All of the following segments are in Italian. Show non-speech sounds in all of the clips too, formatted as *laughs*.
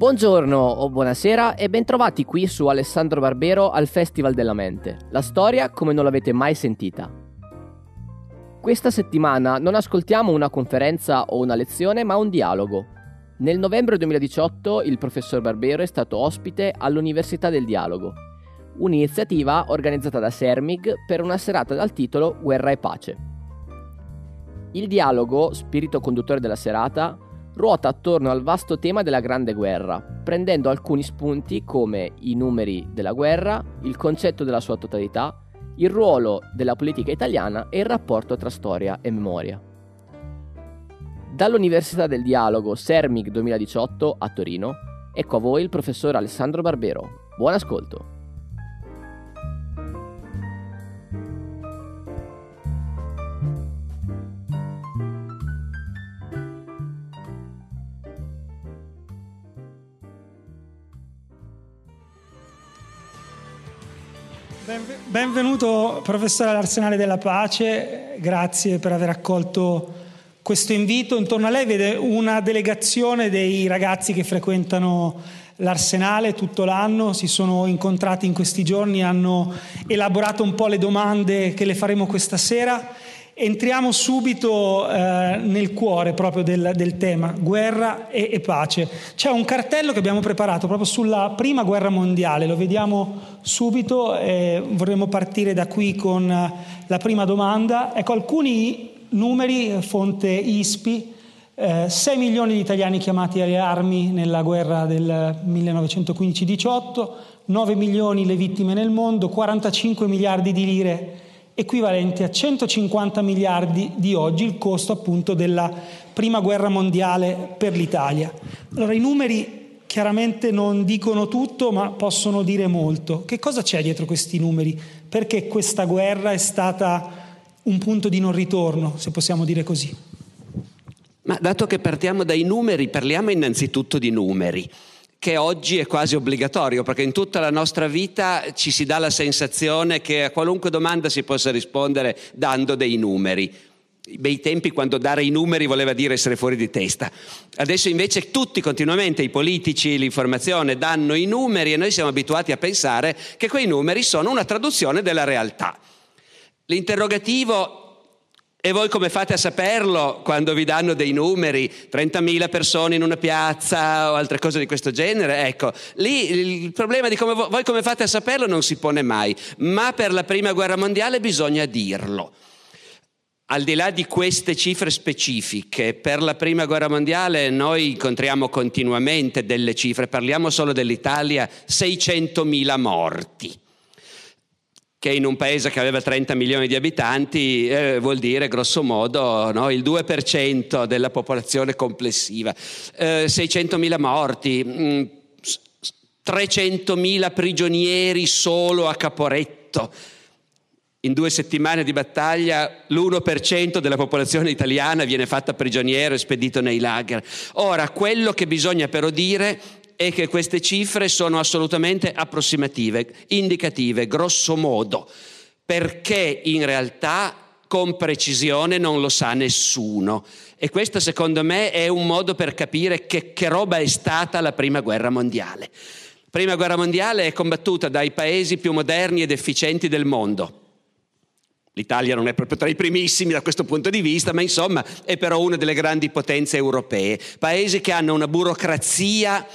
Buongiorno o buonasera e bentrovati qui su Alessandro Barbero al Festival della Mente. La storia come non l'avete mai sentita. Questa settimana non ascoltiamo una conferenza o una lezione, ma un dialogo. Nel novembre 2018 il professor Barbero è stato ospite all'Università del Dialogo, un'iniziativa organizzata da Sermig per una serata dal titolo Guerra e Pace. Il dialogo, spirito conduttore della serata, ruota attorno al vasto tema della Grande Guerra, prendendo alcuni spunti come i numeri della guerra, il concetto della sua totalità, il ruolo della politica italiana e il rapporto tra storia e memoria. Dall'Università del Dialogo Sermic 2018 a Torino, ecco a voi il professor Alessandro Barbero. Buon ascolto! Benvenuto professore all'Arsenale della Pace, grazie per aver accolto questo invito. Intorno a lei vede una delegazione dei ragazzi che frequentano l'Arsenale tutto l'anno, si sono incontrati in questi giorni, hanno elaborato un po' le domande che le faremo questa sera Entriamo subito eh, nel cuore proprio del, del tema, guerra e, e, pace. C'è un cartello che abbiamo preparato proprio sulla prima guerra mondiale, lo vediamo subito, eh, vorremmo partire da qui con la prima domanda. Ecco alcuni numeri, fonte ISPI, eh, 6 milioni di italiani chiamati alle armi nella guerra del 1915-18, 9 milioni le vittime nel mondo, 45 miliardi di lire equivalente a 150 miliardi di oggi, il costo appunto della prima guerra mondiale per l'Italia. Allora i numeri chiaramente non dicono tutto, ma possono dire molto. Che cosa c'è dietro questi numeri? Perché questa guerra è stata un punto di non ritorno, se possiamo dire così? Ma dato che partiamo dai numeri, parliamo innanzitutto di numeri che oggi è quasi obbligatorio, perché in tutta la nostra vita ci si dà la sensazione che a qualunque domanda si possa rispondere dando dei numeri. Bei tempi quando dare i numeri voleva dire essere fuori di testa. Adesso invece tutti continuamente, i politici, l'informazione, danno i numeri e noi siamo abituati a pensare che quei numeri sono una traduzione della realtà. L'interrogativo e voi come fate a saperlo quando vi danno dei numeri, 30.000 persone in una piazza o altre cose di questo genere? Ecco, lì il problema di come voi come fate a saperlo non si pone mai, ma per la prima guerra mondiale bisogna dirlo. Al di là di queste cifre specifiche, per la prima guerra mondiale noi incontriamo continuamente delle cifre, parliamo solo dell'Italia, 600.000 morti che in un paese che aveva 30 milioni di abitanti eh, vuol dire grosso modo no, il 2% della popolazione complessiva, eh, 600.000 morti, mh, 300.000 prigionieri solo a Caporetto. In due settimane di battaglia l'1% della popolazione italiana viene fatta prigioniero e spedito nei lager. Ora, quello che bisogna però dire è che queste cifre sono assolutamente approssimative, indicative, grosso modo, perché in realtà con precisione non lo sa nessuno. E questo secondo me è un modo per capire che, che roba è stata la prima guerra mondiale. La prima guerra mondiale è combattuta dai paesi più moderni ed efficienti del mondo. L'Italia non è proprio tra i primissimi da questo punto di vista, ma insomma è però una delle grandi potenze europee. Paesi che hanno una burocrazia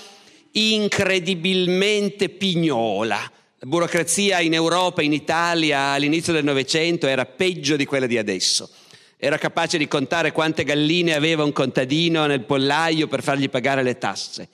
incredibilmente pignola. La burocrazia in Europa, in Italia all'inizio del Novecento era peggio di quella di adesso. Era capace di contare quante galline aveva un contadino nel pollaio per fargli pagare le tasse.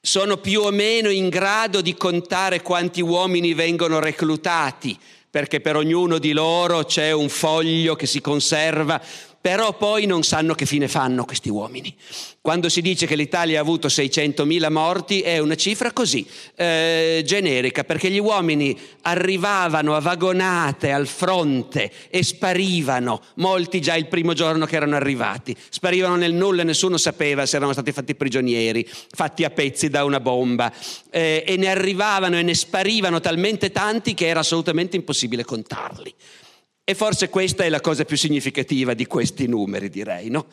Sono più o meno in grado di contare quanti uomini vengono reclutati, perché per ognuno di loro c'è un foglio che si conserva però poi non sanno che fine fanno questi uomini. Quando si dice che l'Italia ha avuto 600.000 morti è una cifra così, eh, generica, perché gli uomini arrivavano a vagonate al fronte e sparivano, molti già il primo giorno che erano arrivati, sparivano nel nulla, nessuno sapeva se erano stati fatti prigionieri, fatti a pezzi da una bomba, eh, e ne arrivavano e ne sparivano talmente tanti che era assolutamente impossibile contarli. E forse questa è la cosa più significativa di questi numeri, direi, no?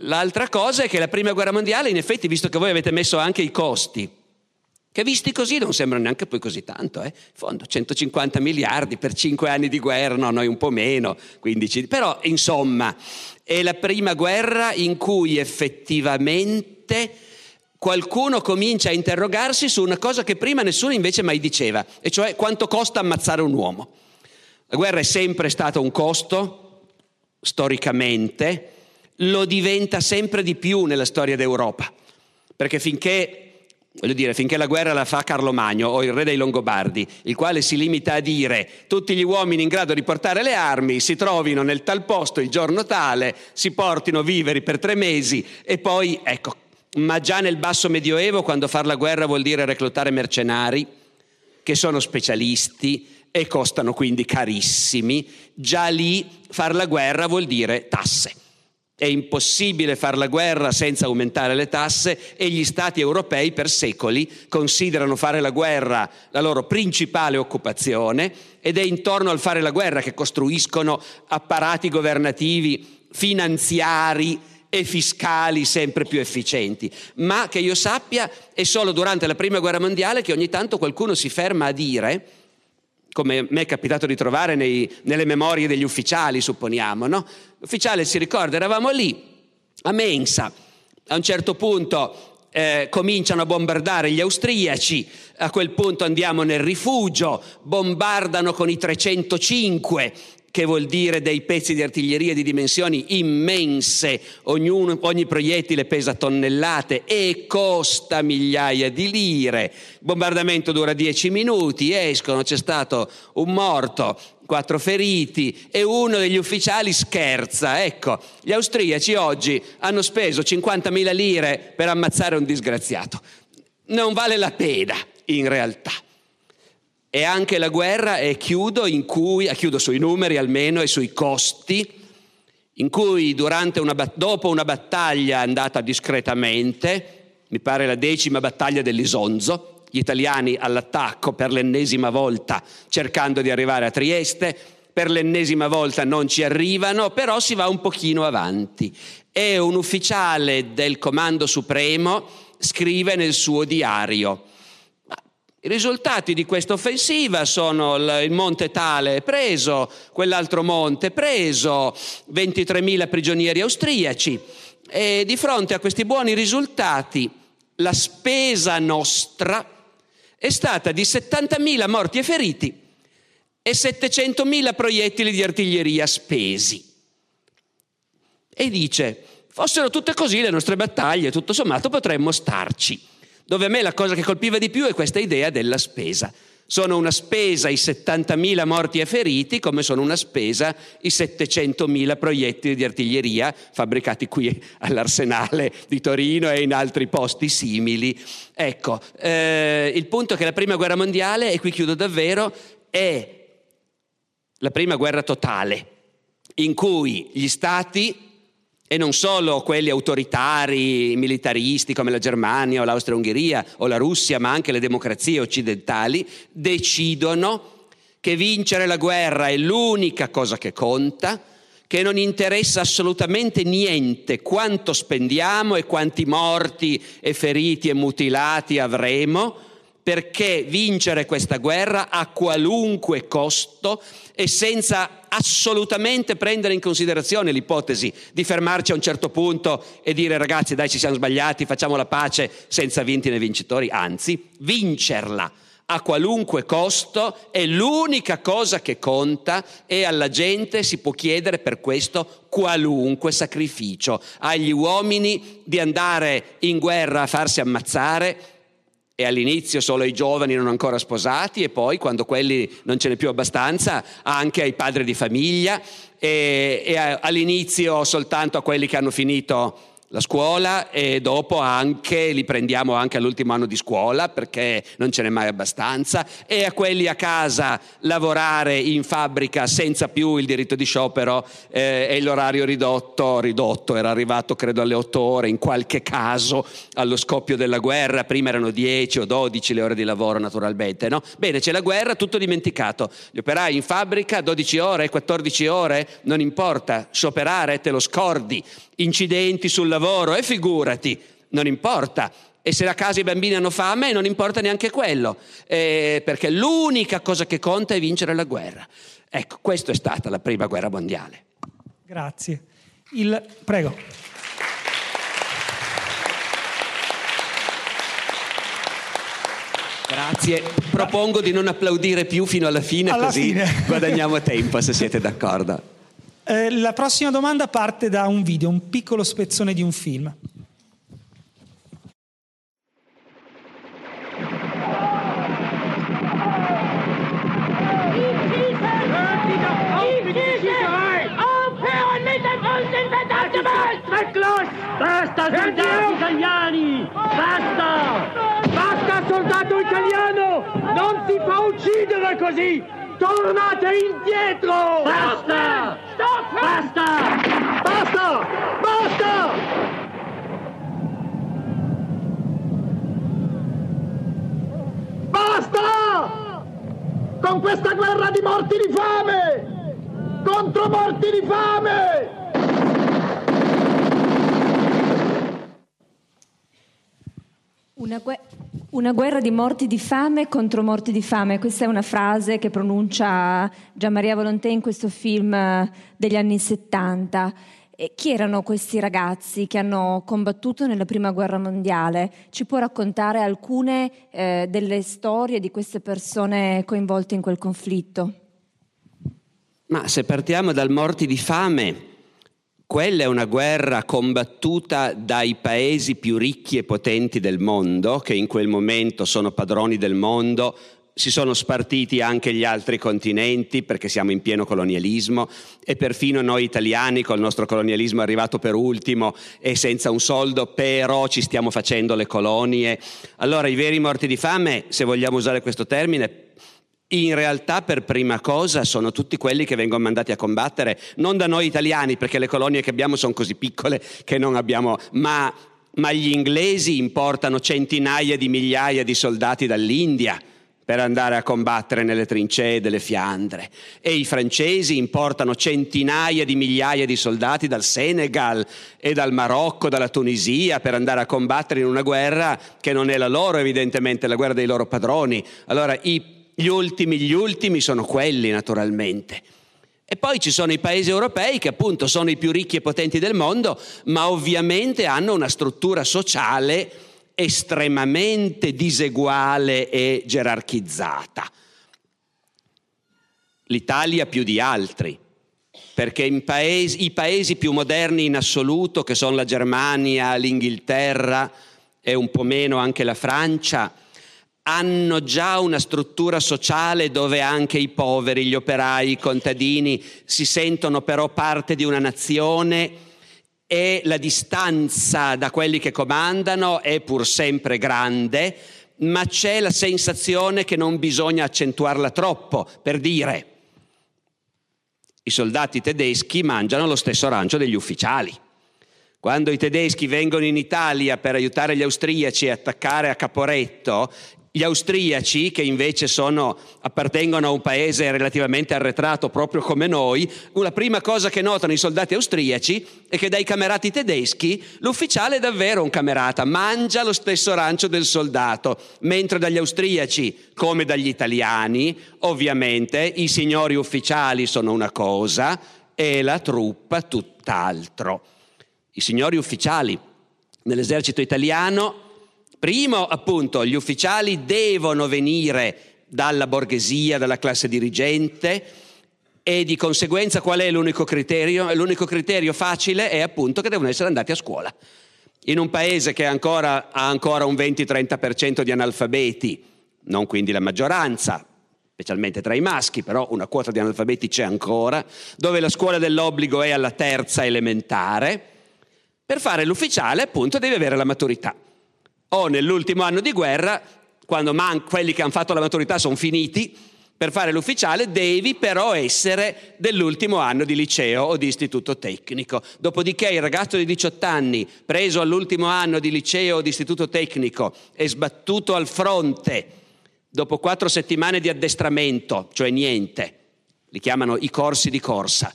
L'altra cosa è che la prima guerra mondiale, in effetti, visto che voi avete messo anche i costi, che visti così non sembrano neanche poi così tanto, eh? in fondo 150 miliardi per 5 anni di guerra, no, noi un po' meno, 15, però insomma è la prima guerra in cui effettivamente qualcuno comincia a interrogarsi su una cosa che prima nessuno invece mai diceva, e cioè quanto costa ammazzare un uomo. La guerra è sempre stata un costo, storicamente, lo diventa sempre di più nella storia d'Europa, perché finché dire, finché la guerra la fa Carlo Magno o il re dei Longobardi, il quale si limita a dire tutti gli uomini in grado di portare le armi si trovino nel tal posto il giorno tale, si portino viveri per tre mesi e poi, ecco, ma già nel basso medioevo, quando far la guerra vuol dire reclutare mercenari, che sono specialisti e costano quindi carissimi, già lì far la guerra vuol dire tasse. È impossibile fare la guerra senza aumentare le tasse e gli stati europei per secoli considerano fare la guerra la loro principale occupazione ed è intorno al fare la guerra che costruiscono apparati governativi, finanziari e fiscali sempre più efficienti. Ma che io sappia è solo durante la Prima Guerra Mondiale che ogni tanto qualcuno si ferma a dire come mi è capitato di trovare nei, nelle memorie degli ufficiali, supponiamo, no? L'ufficiale si ricorda, eravamo lì, a Mensa, a un certo punto eh, cominciano a bombardare gli austriaci, a quel punto andiamo nel rifugio, bombardano con i 305 che vuol dire dei pezzi di artiglieria di dimensioni immense, ognuno, ogni proiettile pesa tonnellate e costa migliaia di lire. Il bombardamento dura dieci minuti, escono, c'è stato un morto, quattro feriti e uno degli ufficiali scherza. Ecco, gli austriaci oggi hanno speso 50.000 lire per ammazzare un disgraziato. Non vale la pena, in realtà. E anche la guerra, e chiudo, cui, eh, chiudo sui numeri almeno e sui costi, in cui una, dopo una battaglia andata discretamente, mi pare la decima battaglia dell'Isonzo, gli italiani all'attacco per l'ennesima volta cercando di arrivare a Trieste, per l'ennesima volta non ci arrivano, però si va un pochino avanti. E un ufficiale del Comando Supremo scrive nel suo diario, i risultati di questa offensiva sono il monte Tale preso, quell'altro monte preso, 23.000 prigionieri austriaci e di fronte a questi buoni risultati la spesa nostra è stata di 70.000 morti e feriti e 700.000 proiettili di artiglieria spesi. E dice, fossero tutte così le nostre battaglie, tutto sommato potremmo starci dove a me la cosa che colpiva di più è questa idea della spesa. Sono una spesa i 70.000 morti e feriti come sono una spesa i 700.000 proiettili di artiglieria fabbricati qui *laughs* all'Arsenale di Torino e in altri posti simili. Ecco, eh, il punto è che la prima guerra mondiale, e qui chiudo davvero, è la prima guerra totale in cui gli stati e non solo quelli autoritari, militaristi come la Germania o l'Austria-Ungheria o la Russia, ma anche le democrazie occidentali, decidono che vincere la guerra è l'unica cosa che conta, che non interessa assolutamente niente quanto spendiamo e quanti morti e feriti e mutilati avremo, perché vincere questa guerra a qualunque costo e senza assolutamente prendere in considerazione l'ipotesi di fermarci a un certo punto e dire ragazzi dai ci siamo sbagliati, facciamo la pace senza vinti né vincitori, anzi vincerla a qualunque costo è l'unica cosa che conta e alla gente si può chiedere per questo qualunque sacrificio. Agli uomini di andare in guerra a farsi ammazzare e all'inizio solo ai giovani non ancora sposati e poi quando quelli non ce n'è più abbastanza anche ai padri di famiglia. E, e all'inizio soltanto a quelli che hanno finito la scuola e dopo anche li prendiamo anche all'ultimo anno di scuola perché non ce n'è mai abbastanza e a quelli a casa lavorare in fabbrica senza più il diritto di sciopero eh, e l'orario ridotto, ridotto, era arrivato credo alle 8 ore in qualche caso allo scoppio della guerra, prima erano 10 o 12 le ore di lavoro naturalmente, no? Bene, c'è la guerra, tutto dimenticato, gli operai in fabbrica 12 ore, 14 ore, non importa, scioperare te lo scordi incidenti sul lavoro e figurati, non importa. E se a casa i bambini hanno fame non importa neanche quello, eh, perché l'unica cosa che conta è vincere la guerra. Ecco, questa è stata la prima guerra mondiale. Grazie. Il... Prego. Grazie. Propongo di non applaudire più fino alla fine, alla così fine. guadagniamo tempo, se siete d'accordo. Eh, la prossima domanda parte da un video, un piccolo spezzone di un film. Basta soldati italiani! Basta! Basta soldato italiano! Non si fa uccidere così! Tornate indietro! Basta! Stop! Basta! Basta! Basta! Basta! Con questa guerra di morti di fame! Contro morti di fame! Una, gu- una, guerra di morti di fame contro morti di fame, questa è una frase che pronuncia Gian Maria Volontè in questo film eh, degli anni 70. E chi erano questi ragazzi che hanno combattuto nella Prima Guerra Mondiale? Ci può raccontare alcune eh, delle storie di queste persone coinvolte in quel conflitto? Ma se partiamo dal morti di fame, quella è una guerra combattuta dai paesi più ricchi e potenti del mondo, che in quel momento sono padroni del mondo, si sono spartiti anche gli altri continenti perché siamo in pieno colonialismo e perfino noi italiani col nostro colonialismo arrivato per ultimo e senza un soldo però ci stiamo facendo le colonie. Allora i veri morti di fame, se vogliamo usare questo termine, in realtà per prima cosa sono tutti quelli che vengono mandati a combattere, non da noi italiani, perché le colonie che abbiamo sono così piccole che non abbiamo, ma, ma gli inglesi importano centinaia di migliaia di soldati dall'India per andare a combattere nelle trincee delle Fiandre e i francesi importano centinaia di migliaia di soldati dal Senegal e dal Marocco, dalla Tunisia per andare a combattere in una guerra che non è la loro evidentemente, la guerra dei loro padroni. Allora i gli ultimi, gli ultimi sono quelli naturalmente. E poi ci sono i paesi europei che appunto sono i più ricchi e potenti del mondo, ma ovviamente hanno una struttura sociale estremamente diseguale e gerarchizzata. L'Italia più di altri, perché paesi, i paesi più moderni in assoluto, che sono la Germania, l'Inghilterra e un po' meno anche la Francia, hanno già una struttura sociale dove anche i poveri, gli operai, i contadini si sentono però parte di una nazione e la distanza da quelli che comandano è pur sempre grande, ma c'è la sensazione che non bisogna accentuarla troppo, per dire i soldati tedeschi mangiano lo stesso arancio degli ufficiali. Quando i tedeschi vengono in Italia per aiutare gli austriaci a attaccare a Caporetto, gli austriaci, che invece sono, appartengono a un paese relativamente arretrato proprio come noi, la prima cosa che notano i soldati austriaci è che dai camerati tedeschi l'ufficiale è davvero un camerata, mangia lo stesso rancio del soldato, mentre dagli austriaci, come dagli italiani, ovviamente i signori ufficiali sono una cosa e la truppa tutt'altro. I signori ufficiali nell'esercito italiano Primo, appunto, gli ufficiali devono venire dalla borghesia, dalla classe dirigente e di conseguenza qual è l'unico criterio? L'unico criterio facile è appunto che devono essere andati a scuola. In un paese che ancora, ha ancora un 20-30% di analfabeti, non quindi la maggioranza, specialmente tra i maschi, però una quota di analfabeti c'è ancora, dove la scuola dell'obbligo è alla terza elementare, per fare l'ufficiale appunto devi avere la maturità o nell'ultimo anno di guerra, quando man- quelli che hanno fatto la maturità sono finiti, per fare l'ufficiale devi però essere dell'ultimo anno di liceo o di istituto tecnico. Dopodiché il ragazzo di 18 anni, preso all'ultimo anno di liceo o di istituto tecnico e sbattuto al fronte, dopo quattro settimane di addestramento, cioè niente, li chiamano i corsi di corsa,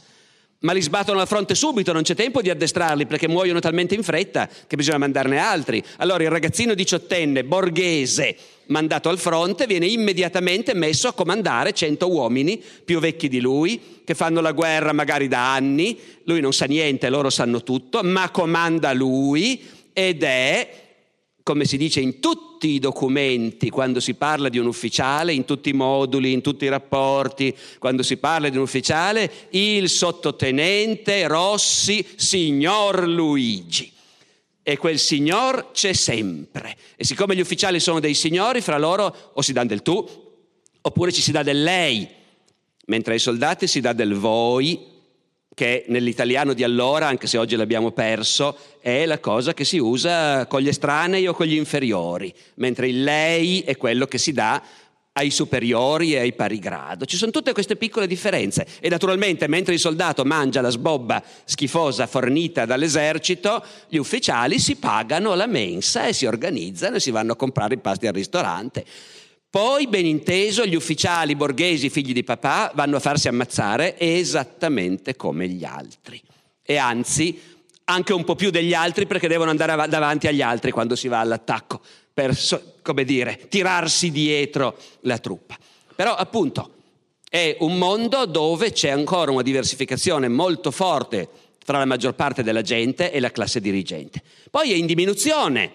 ma li sbattono alla fronte subito, non c'è tempo di addestrarli perché muoiono talmente in fretta che bisogna mandarne altri. Allora il ragazzino diciottenne borghese mandato al fronte viene immediatamente messo a comandare 100 uomini più vecchi di lui che fanno la guerra magari da anni, lui non sa niente, loro sanno tutto, ma comanda lui ed è come si dice in tutti i documenti, quando si parla di un ufficiale, in tutti i moduli, in tutti i rapporti, quando si parla di un ufficiale, il sottotenente Rossi, signor Luigi. E quel signor c'è sempre. E siccome gli ufficiali sono dei signori, fra loro o si dà del tu, oppure ci si dà del lei, mentre ai soldati si dà del voi che nell'italiano di allora, anche se oggi l'abbiamo perso, è la cosa che si usa con gli estranei o con gli inferiori, mentre il lei è quello che si dà ai superiori e ai pari grado. Ci sono tutte queste piccole differenze e naturalmente mentre il soldato mangia la sbobba schifosa fornita dall'esercito, gli ufficiali si pagano la mensa e si organizzano e si vanno a comprare i pasti al ristorante. Poi, ben inteso, gli ufficiali borghesi, figli di papà, vanno a farsi ammazzare esattamente come gli altri. E anzi, anche un po' più degli altri perché devono andare davanti agli altri quando si va all'attacco, per, come dire, tirarsi dietro la truppa. Però, appunto, è un mondo dove c'è ancora una diversificazione molto forte tra la maggior parte della gente e la classe dirigente. Poi è in diminuzione.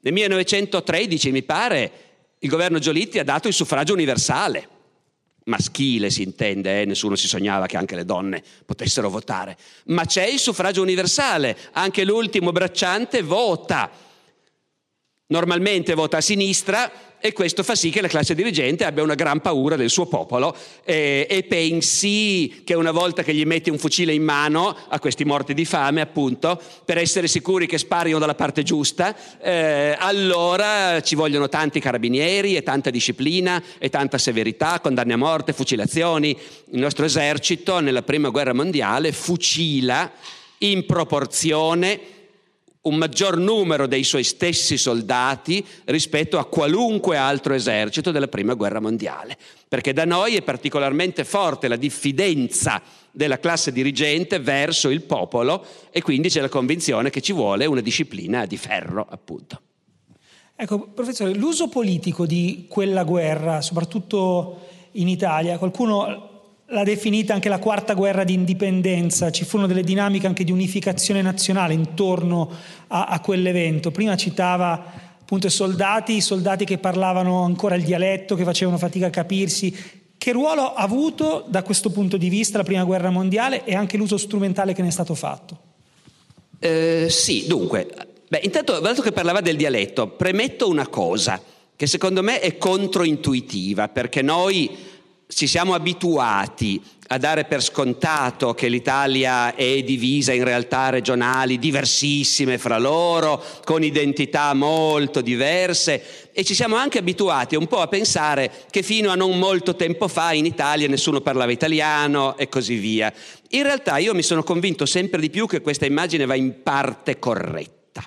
Nel 1913, mi pare, il governo Giolitti ha dato il suffragio universale, maschile si intende, eh? nessuno si sognava che anche le donne potessero votare, ma c'è il suffragio universale, anche l'ultimo bracciante vota, normalmente vota a sinistra, e questo fa sì che la classe dirigente abbia una gran paura del suo popolo eh, e pensi che una volta che gli metti un fucile in mano a questi morti di fame, appunto, per essere sicuri che sparino dalla parte giusta, eh, allora ci vogliono tanti carabinieri e tanta disciplina e tanta severità, condanne a morte, fucilazioni. Il nostro esercito nella prima guerra mondiale fucila in proporzione un maggior numero dei suoi stessi soldati rispetto a qualunque altro esercito della Prima Guerra Mondiale, perché da noi è particolarmente forte la diffidenza della classe dirigente verso il popolo e quindi c'è la convinzione che ci vuole una disciplina di ferro, appunto. Ecco, professore, l'uso politico di quella guerra, soprattutto in Italia, qualcuno l'ha definita anche la quarta guerra di indipendenza, ci furono delle dinamiche anche di unificazione nazionale intorno a, a quell'evento. Prima citava appunto i soldati, i soldati che parlavano ancora il dialetto, che facevano fatica a capirsi. Che ruolo ha avuto da questo punto di vista la prima guerra mondiale e anche l'uso strumentale che ne è stato fatto? Eh, sì, dunque, beh, intanto, dato che parlava del dialetto, premetto una cosa che secondo me è controintuitiva, perché noi ci siamo abituati a dare per scontato che l'Italia è divisa in realtà regionali diversissime fra loro, con identità molto diverse e ci siamo anche abituati un po' a pensare che fino a non molto tempo fa in Italia nessuno parlava italiano e così via. In realtà io mi sono convinto sempre di più che questa immagine va in parte corretta,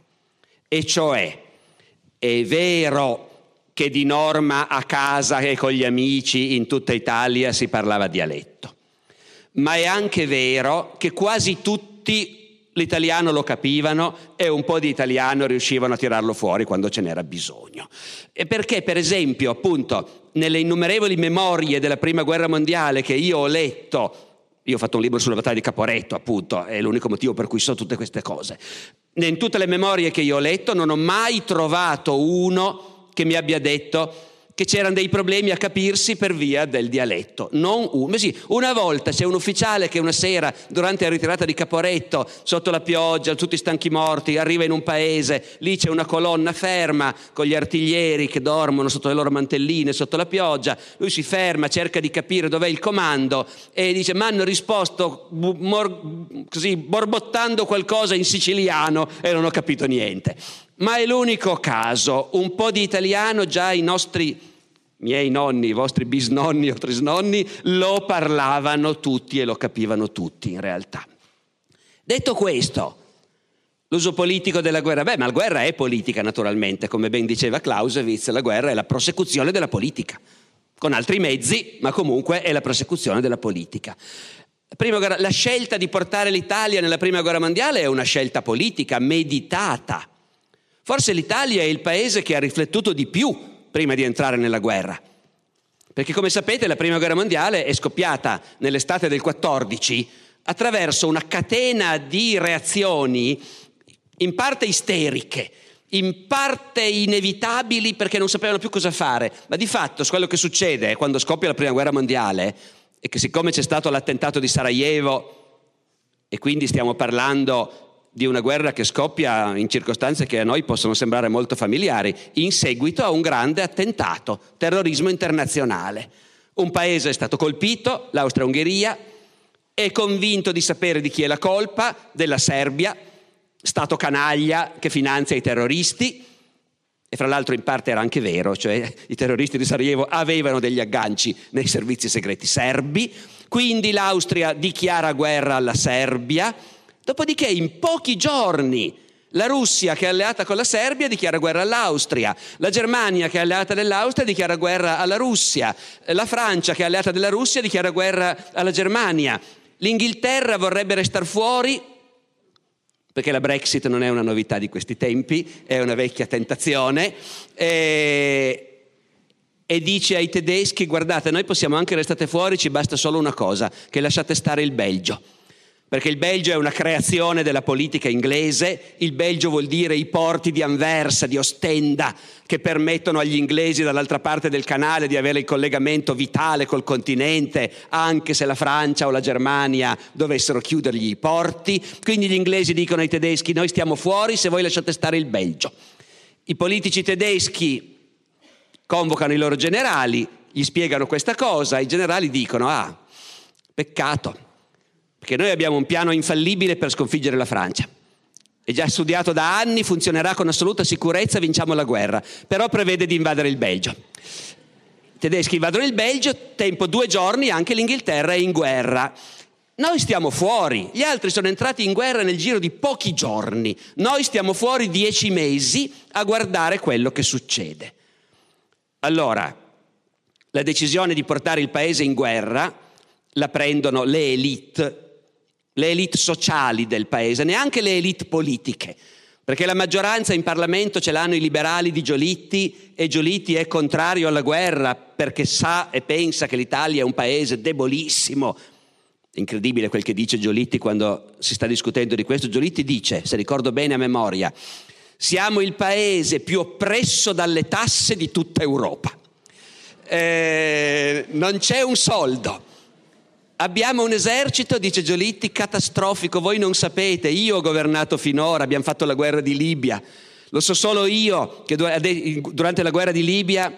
e cioè è vero che di norma a casa e con gli amici in tutta Italia si parlava dialetto. Ma è anche vero che quasi tutti l'italiano lo capivano e un po' di italiano riuscivano a tirarlo fuori quando ce n'era bisogno. E perché, per esempio, appunto, nelle innumerevoli memorie della Prima Guerra Mondiale che io ho letto, io ho fatto un libro sulla battaglia di Caporetto, appunto, è l'unico motivo per cui so tutte queste cose. In tutte le memorie che io ho letto non ho mai trovato uno che mi abbia detto che c'erano dei problemi a capirsi per via del dialetto. Non un, sì, una volta c'è un ufficiale che una sera, durante la ritirata di Caporetto, sotto la pioggia, tutti stanchi morti, arriva in un paese, lì c'è una colonna ferma con gli artiglieri che dormono sotto le loro mantelline, sotto la pioggia, lui si ferma, cerca di capire dov'è il comando e dice ma hanno risposto mor- così borbottando qualcosa in siciliano e non ho capito niente. Ma è l'unico caso, un po' di italiano già i nostri miei nonni, i vostri bisnonni o trisnonni lo parlavano tutti e lo capivano tutti in realtà. Detto questo, l'uso politico della guerra, beh, ma la guerra è politica naturalmente, come ben diceva Clausewitz, la guerra è la prosecuzione della politica, con altri mezzi, ma comunque è la prosecuzione della politica. La scelta di portare l'Italia nella prima guerra mondiale è una scelta politica, meditata. Forse l'Italia è il paese che ha riflettuto di più prima di entrare nella guerra. Perché come sapete la prima guerra mondiale è scoppiata nell'estate del 14 attraverso una catena di reazioni in parte isteriche, in parte inevitabili perché non sapevano più cosa fare, ma di fatto quello che succede quando scoppia la prima guerra mondiale è che siccome c'è stato l'attentato di Sarajevo e quindi stiamo parlando di una guerra che scoppia in circostanze che a noi possono sembrare molto familiari, in seguito a un grande attentato, terrorismo internazionale. Un paese è stato colpito, l'Austria-Ungheria, è convinto di sapere di chi è la colpa, della Serbia, Stato canaglia che finanzia i terroristi, e fra l'altro in parte era anche vero, cioè i terroristi di Sarajevo avevano degli agganci nei servizi segreti serbi, quindi l'Austria dichiara guerra alla Serbia, dopodiché in pochi giorni la Russia che è alleata con la Serbia dichiara guerra all'Austria, la Germania che è alleata dell'Austria dichiara guerra alla Russia, la Francia che è alleata della Russia dichiara guerra alla Germania, l'Inghilterra vorrebbe restare fuori perché la Brexit non è una novità di questi tempi, è una vecchia tentazione, e, e dice ai tedeschi guardate noi possiamo anche restare fuori, ci basta solo una cosa, che lasciate stare il Belgio perché il Belgio è una creazione della politica inglese, il Belgio vuol dire i porti di Anversa, di Ostenda, che permettono agli inglesi dall'altra parte del canale di avere il collegamento vitale col continente, anche se la Francia o la Germania dovessero chiudergli i porti. Quindi gli inglesi dicono ai tedeschi noi stiamo fuori se voi lasciate stare il Belgio. I politici tedeschi convocano i loro generali, gli spiegano questa cosa, i generali dicono ah, peccato perché noi abbiamo un piano infallibile per sconfiggere la Francia. È già studiato da anni, funzionerà con assoluta sicurezza, vinciamo la guerra, però prevede di invadere il Belgio. I tedeschi invadono il Belgio, tempo due giorni, anche l'Inghilterra è in guerra. Noi stiamo fuori, gli altri sono entrati in guerra nel giro di pochi giorni, noi stiamo fuori dieci mesi a guardare quello che succede. Allora, la decisione di portare il paese in guerra la prendono le elite le elite sociali del paese, neanche le elite politiche, perché la maggioranza in Parlamento ce l'hanno i liberali di Giolitti e Giolitti è contrario alla guerra perché sa e pensa che l'Italia è un paese debolissimo. Incredibile quel che dice Giolitti quando si sta discutendo di questo. Giolitti dice, se ricordo bene a memoria, siamo il paese più oppresso dalle tasse di tutta Europa. Eh, non c'è un soldo Abbiamo un esercito, dice Giolitti, catastrofico, voi non sapete, io ho governato finora, abbiamo fatto la guerra di Libia, lo so solo io che durante la guerra di Libia,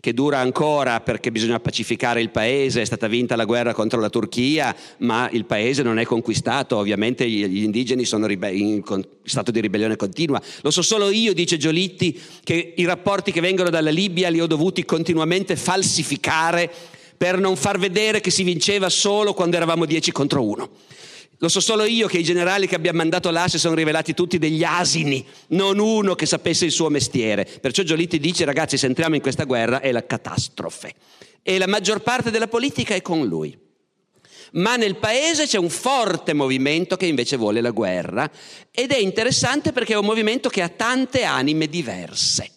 che dura ancora perché bisogna pacificare il paese, è stata vinta la guerra contro la Turchia, ma il paese non è conquistato, ovviamente gli indigeni sono in stato di ribellione continua. Lo so solo io, dice Giolitti, che i rapporti che vengono dalla Libia li ho dovuti continuamente falsificare per non far vedere che si vinceva solo quando eravamo 10 contro 1. Lo so solo io che i generali che abbiamo mandato là si sono rivelati tutti degli asini, non uno che sapesse il suo mestiere. Perciò Giolitti dice ragazzi se entriamo in questa guerra è la catastrofe. E la maggior parte della politica è con lui. Ma nel paese c'è un forte movimento che invece vuole la guerra ed è interessante perché è un movimento che ha tante anime diverse.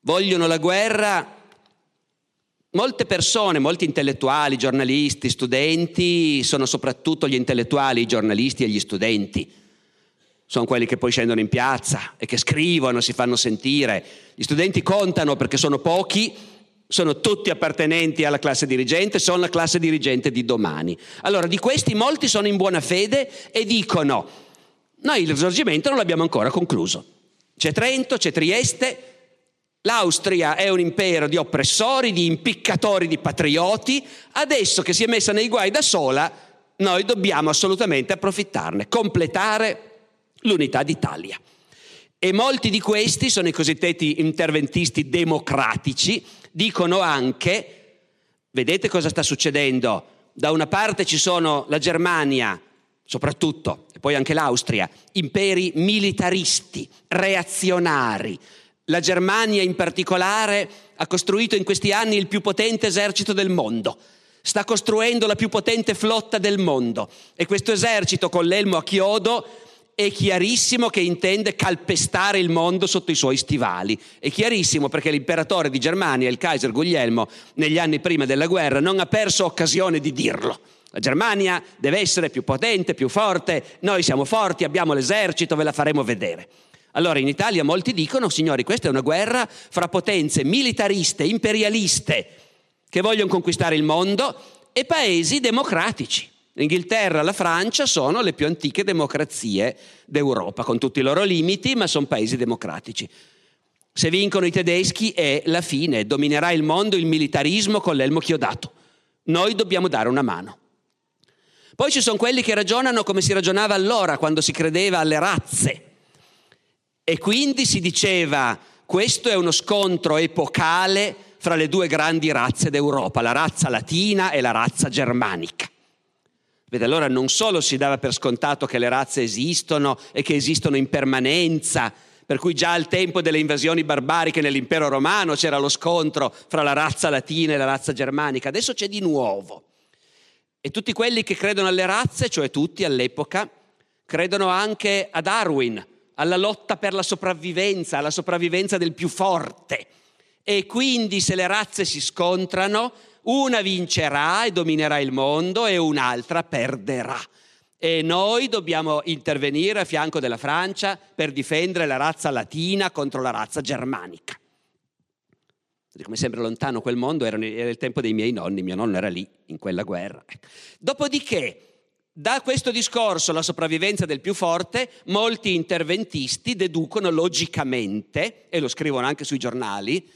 Vogliono la guerra Molte persone, molti intellettuali, giornalisti, studenti, sono soprattutto gli intellettuali, i giornalisti e gli studenti. Sono quelli che poi scendono in piazza e che scrivono, si fanno sentire. Gli studenti contano perché sono pochi, sono tutti appartenenti alla classe dirigente, sono la classe dirigente di domani. Allora, di questi molti sono in buona fede e dicono, noi il risorgimento non l'abbiamo ancora concluso. C'è Trento, c'è Trieste, L'Austria è un impero di oppressori, di impiccatori di patrioti, adesso che si è messa nei guai da sola, noi dobbiamo assolutamente approfittarne, completare l'unità d'Italia. E molti di questi sono i cosiddetti interventisti democratici, dicono anche, vedete cosa sta succedendo? Da una parte ci sono la Germania, soprattutto, e poi anche l'Austria, imperi militaristi, reazionari, la Germania in particolare ha costruito in questi anni il più potente esercito del mondo. sta costruendo la più potente flotta del mondo e questo esercito con l'elmo a chiodo è chiarissimo che intende calpestare il mondo sotto i suoi stivali. È chiarissimo perché l'imperatore di Germania, il Kaiser Guglielmo, negli anni prima della guerra non ha perso occasione di dirlo. La Germania deve essere più potente, più forte, noi siamo forti, abbiamo l'esercito, ve la faremo vedere. Allora in Italia molti dicono, signori, questa è una guerra fra potenze militariste, imperialiste, che vogliono conquistare il mondo, e paesi democratici. L'Inghilterra e la Francia sono le più antiche democrazie d'Europa, con tutti i loro limiti, ma sono paesi democratici. Se vincono i tedeschi è la fine, dominerà il mondo il militarismo con l'elmo chiodato. Noi dobbiamo dare una mano. Poi ci sono quelli che ragionano come si ragionava allora, quando si credeva alle razze. E quindi si diceva, questo è uno scontro epocale fra le due grandi razze d'Europa, la razza latina e la razza germanica. Vede, allora non solo si dava per scontato che le razze esistono e che esistono in permanenza, per cui già al tempo delle invasioni barbariche nell'impero romano c'era lo scontro fra la razza latina e la razza germanica, adesso c'è di nuovo. E tutti quelli che credono alle razze, cioè tutti all'epoca, credono anche a Darwin, alla lotta per la sopravvivenza, alla sopravvivenza del più forte. E quindi se le razze si scontrano, una vincerà e dominerà il mondo e un'altra perderà. E noi dobbiamo intervenire a fianco della Francia per difendere la razza latina contro la razza germanica. Come sembra lontano quel mondo, era il tempo dei miei nonni, mio nonno era lì, in quella guerra. Dopodiché, da questo discorso, la sopravvivenza del più forte, molti interventisti deducono logicamente, e lo scrivono anche sui giornali,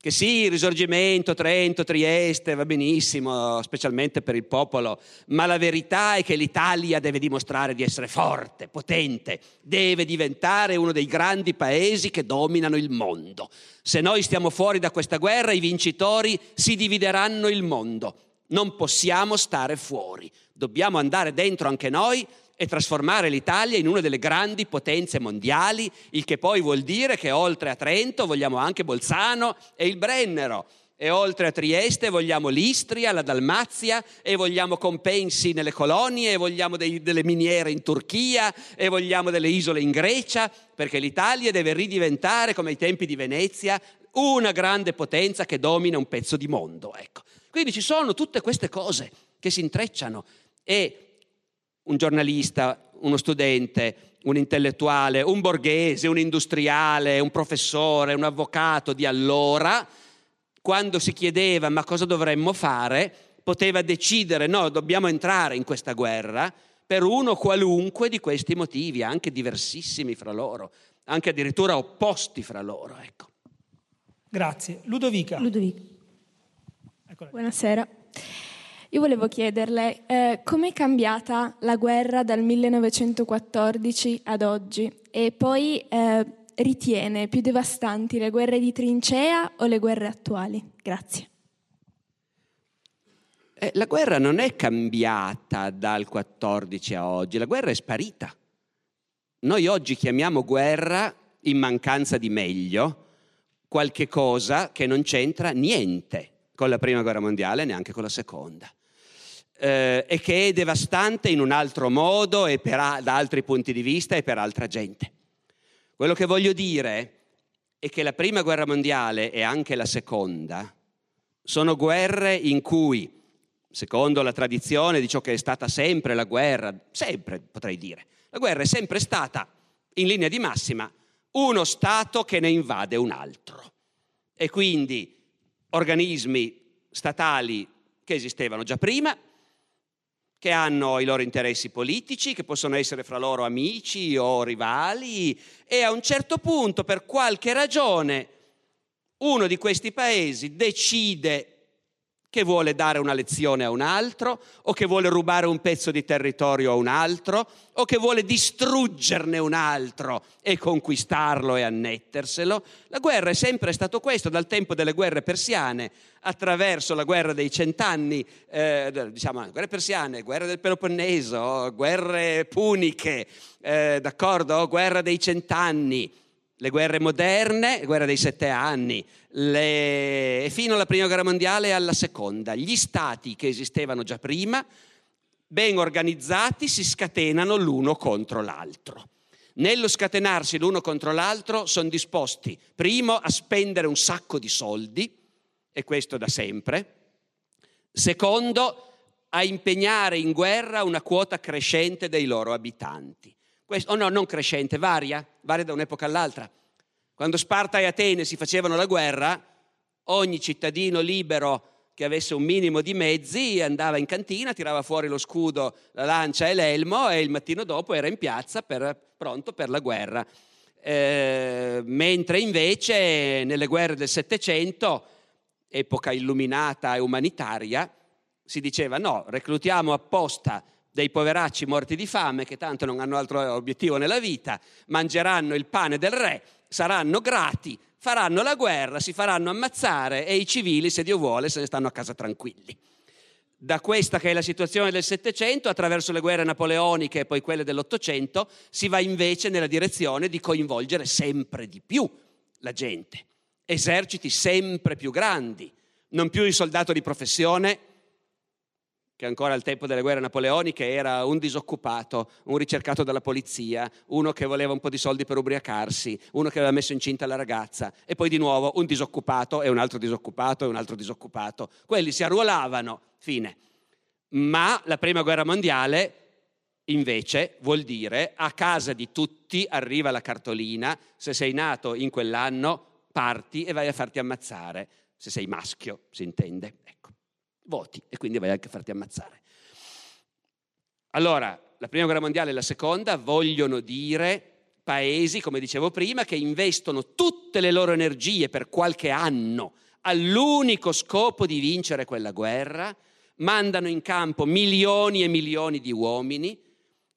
che sì, risorgimento, Trento, Trieste, va benissimo, specialmente per il popolo, ma la verità è che l'Italia deve dimostrare di essere forte, potente, deve diventare uno dei grandi paesi che dominano il mondo. Se noi stiamo fuori da questa guerra, i vincitori si divideranno il mondo. Non possiamo stare fuori dobbiamo andare dentro anche noi e trasformare l'Italia in una delle grandi potenze mondiali, il che poi vuol dire che oltre a Trento vogliamo anche Bolzano e il Brennero. E oltre a Trieste vogliamo l'Istria, la Dalmazia e vogliamo compensi nelle colonie e vogliamo dei, delle miniere in Turchia e vogliamo delle isole in Grecia, perché l'Italia deve ridiventare, come ai tempi di Venezia, una grande potenza che domina un pezzo di mondo. Ecco. Quindi ci sono tutte queste cose che si intrecciano e un giornalista, uno studente, un intellettuale, un borghese, un industriale, un professore, un avvocato di allora, quando si chiedeva ma cosa dovremmo fare, poteva decidere no, dobbiamo entrare in questa guerra per uno qualunque di questi motivi, anche diversissimi fra loro, anche addirittura opposti fra loro. Ecco. Grazie. Ludovica. Ludovica. Buonasera. Io volevo chiederle eh, com'è cambiata la guerra dal 1914 ad oggi e poi eh, ritiene più devastanti le guerre di trincea o le guerre attuali? Grazie. Eh, la guerra non è cambiata dal 14 a oggi, la guerra è sparita. Noi oggi chiamiamo guerra, in mancanza di meglio, qualche cosa che non c'entra niente con la prima guerra mondiale, neanche con la seconda eh, e che è devastante in un altro modo e per, da altri punti di vista e per altra gente. Quello che voglio dire è che la prima guerra mondiale e anche la seconda sono guerre in cui, secondo la tradizione di ciò che è stata sempre la guerra, sempre potrei dire, la guerra è sempre stata, in linea di massima, uno Stato che ne invade un altro. E quindi organismi statali che esistevano già prima che hanno i loro interessi politici, che possono essere fra loro amici o rivali e a un certo punto, per qualche ragione, uno di questi paesi decide che vuole dare una lezione a un altro, o che vuole rubare un pezzo di territorio a un altro, o che vuole distruggerne un altro e conquistarlo e annetterselo. La guerra è sempre stato questo, dal tempo delle guerre persiane, attraverso la guerra dei cent'anni, eh, diciamo, guerre persiane, guerra del Peloponneso, guerre puniche, eh, d'accordo, guerra dei cent'anni, le guerre moderne, la guerra dei sette anni, le... fino alla prima guerra mondiale e alla seconda. Gli stati che esistevano già prima, ben organizzati, si scatenano l'uno contro l'altro. Nello scatenarsi l'uno contro l'altro sono disposti, primo, a spendere un sacco di soldi, e questo da sempre, secondo, a impegnare in guerra una quota crescente dei loro abitanti. Oh no, non crescente, varia, varia da un'epoca all'altra. Quando Sparta e Atene si facevano la guerra, ogni cittadino libero che avesse un minimo di mezzi andava in cantina, tirava fuori lo scudo, la lancia e l'elmo e il mattino dopo era in piazza per, pronto per la guerra. Eh, mentre invece nelle guerre del Settecento, epoca illuminata e umanitaria, si diceva no, reclutiamo apposta dei poveracci morti di fame che tanto non hanno altro obiettivo nella vita, mangeranno il pane del re, saranno grati, faranno la guerra, si faranno ammazzare e i civili, se Dio vuole, se ne stanno a casa tranquilli. Da questa che è la situazione del Settecento, attraverso le guerre napoleoniche e poi quelle dell'Ottocento, si va invece nella direzione di coinvolgere sempre di più la gente, eserciti sempre più grandi, non più il soldato di professione che ancora al tempo delle guerre napoleoniche era un disoccupato, un ricercato dalla polizia, uno che voleva un po' di soldi per ubriacarsi, uno che aveva messo incinta la ragazza e poi di nuovo un disoccupato e un altro disoccupato e un altro disoccupato. Quelli si arruolavano, fine. Ma la prima guerra mondiale invece vuol dire a casa di tutti arriva la cartolina, se sei nato in quell'anno parti e vai a farti ammazzare, se sei maschio si intende. Ecco voti e quindi vai anche a farti ammazzare. Allora, la prima guerra mondiale e la seconda vogliono dire paesi, come dicevo prima, che investono tutte le loro energie per qualche anno all'unico scopo di vincere quella guerra, mandano in campo milioni e milioni di uomini,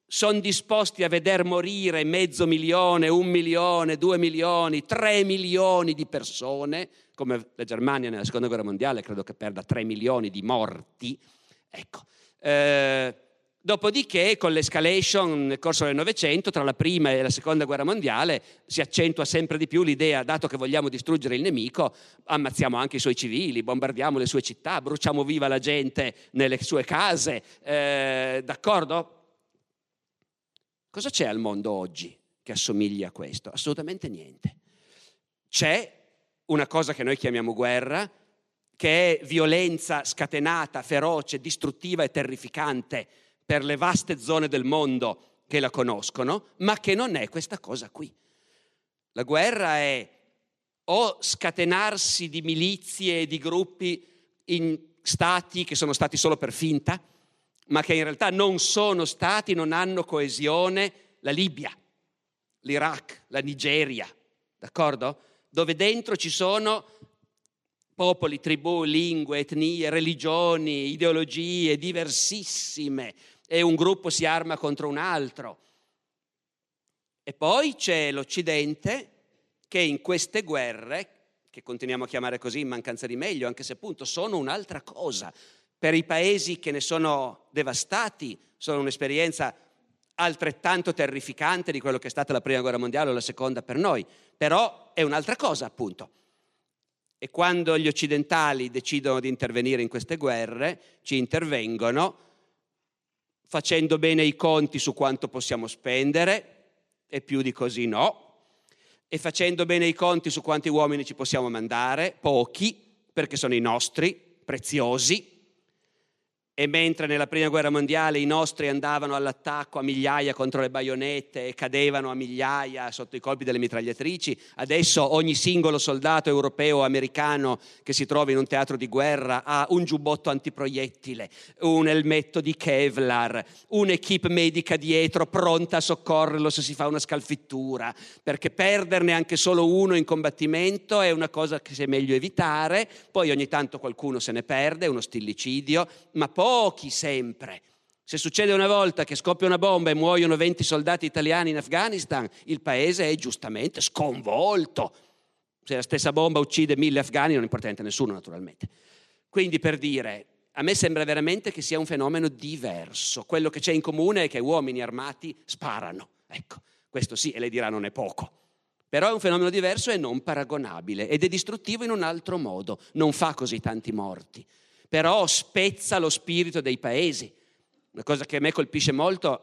sono disposti a veder morire mezzo milione, un milione, due milioni, tre milioni di persone, come la Germania nella seconda guerra mondiale credo che perda tre milioni di morti. Ecco. Eh, dopodiché con l'escalation nel corso del Novecento, tra la prima e la seconda guerra mondiale, si accentua sempre di più l'idea, dato che vogliamo distruggere il nemico, ammazziamo anche i suoi civili, bombardiamo le sue città, bruciamo viva la gente nelle sue case, eh, d'accordo? Cosa c'è al mondo oggi che assomiglia a questo? Assolutamente niente. C'è una cosa che noi chiamiamo guerra, che è violenza scatenata, feroce, distruttiva e terrificante per le vaste zone del mondo che la conoscono, ma che non è questa cosa qui. La guerra è o scatenarsi di milizie e di gruppi in stati che sono stati solo per finta, ma che in realtà non sono stati, non hanno coesione, la Libia, l'Iraq, la Nigeria, d'accordo? Dove dentro ci sono popoli, tribù, lingue, etnie, religioni, ideologie diversissime e un gruppo si arma contro un altro. E poi c'è l'Occidente che in queste guerre, che continuiamo a chiamare così in mancanza di meglio, anche se appunto sono un'altra cosa, per i paesi che ne sono devastati sono un'esperienza altrettanto terrificante di quello che è stata la prima guerra mondiale o la seconda per noi, però è un'altra cosa appunto. E quando gli occidentali decidono di intervenire in queste guerre, ci intervengono facendo bene i conti su quanto possiamo spendere, e più di così no, e facendo bene i conti su quanti uomini ci possiamo mandare, pochi, perché sono i nostri, preziosi, e mentre nella prima guerra mondiale i nostri andavano all'attacco a migliaia contro le baionette e cadevano a migliaia sotto i colpi delle mitragliatrici, adesso ogni singolo soldato europeo o americano che si trova in un teatro di guerra ha un giubbotto antiproiettile, un elmetto di Kevlar, un'equipe medica dietro pronta a soccorrerlo se si fa una scalfittura, perché perderne anche solo uno in combattimento è una cosa che è meglio evitare, poi ogni tanto qualcuno se ne perde, uno stillicidio, ma poi pochi sempre. Se succede una volta che scoppia una bomba e muoiono 20 soldati italiani in Afghanistan, il paese è giustamente sconvolto. Se la stessa bomba uccide mille afghani non importa niente a nessuno naturalmente. Quindi per dire, a me sembra veramente che sia un fenomeno diverso. Quello che c'è in comune è che uomini armati sparano. Ecco, questo sì, e lei dirà non è poco. Però è un fenomeno diverso e non paragonabile ed è distruttivo in un altro modo, non fa così tanti morti, però spezza lo spirito dei paesi. Una cosa che a me colpisce molto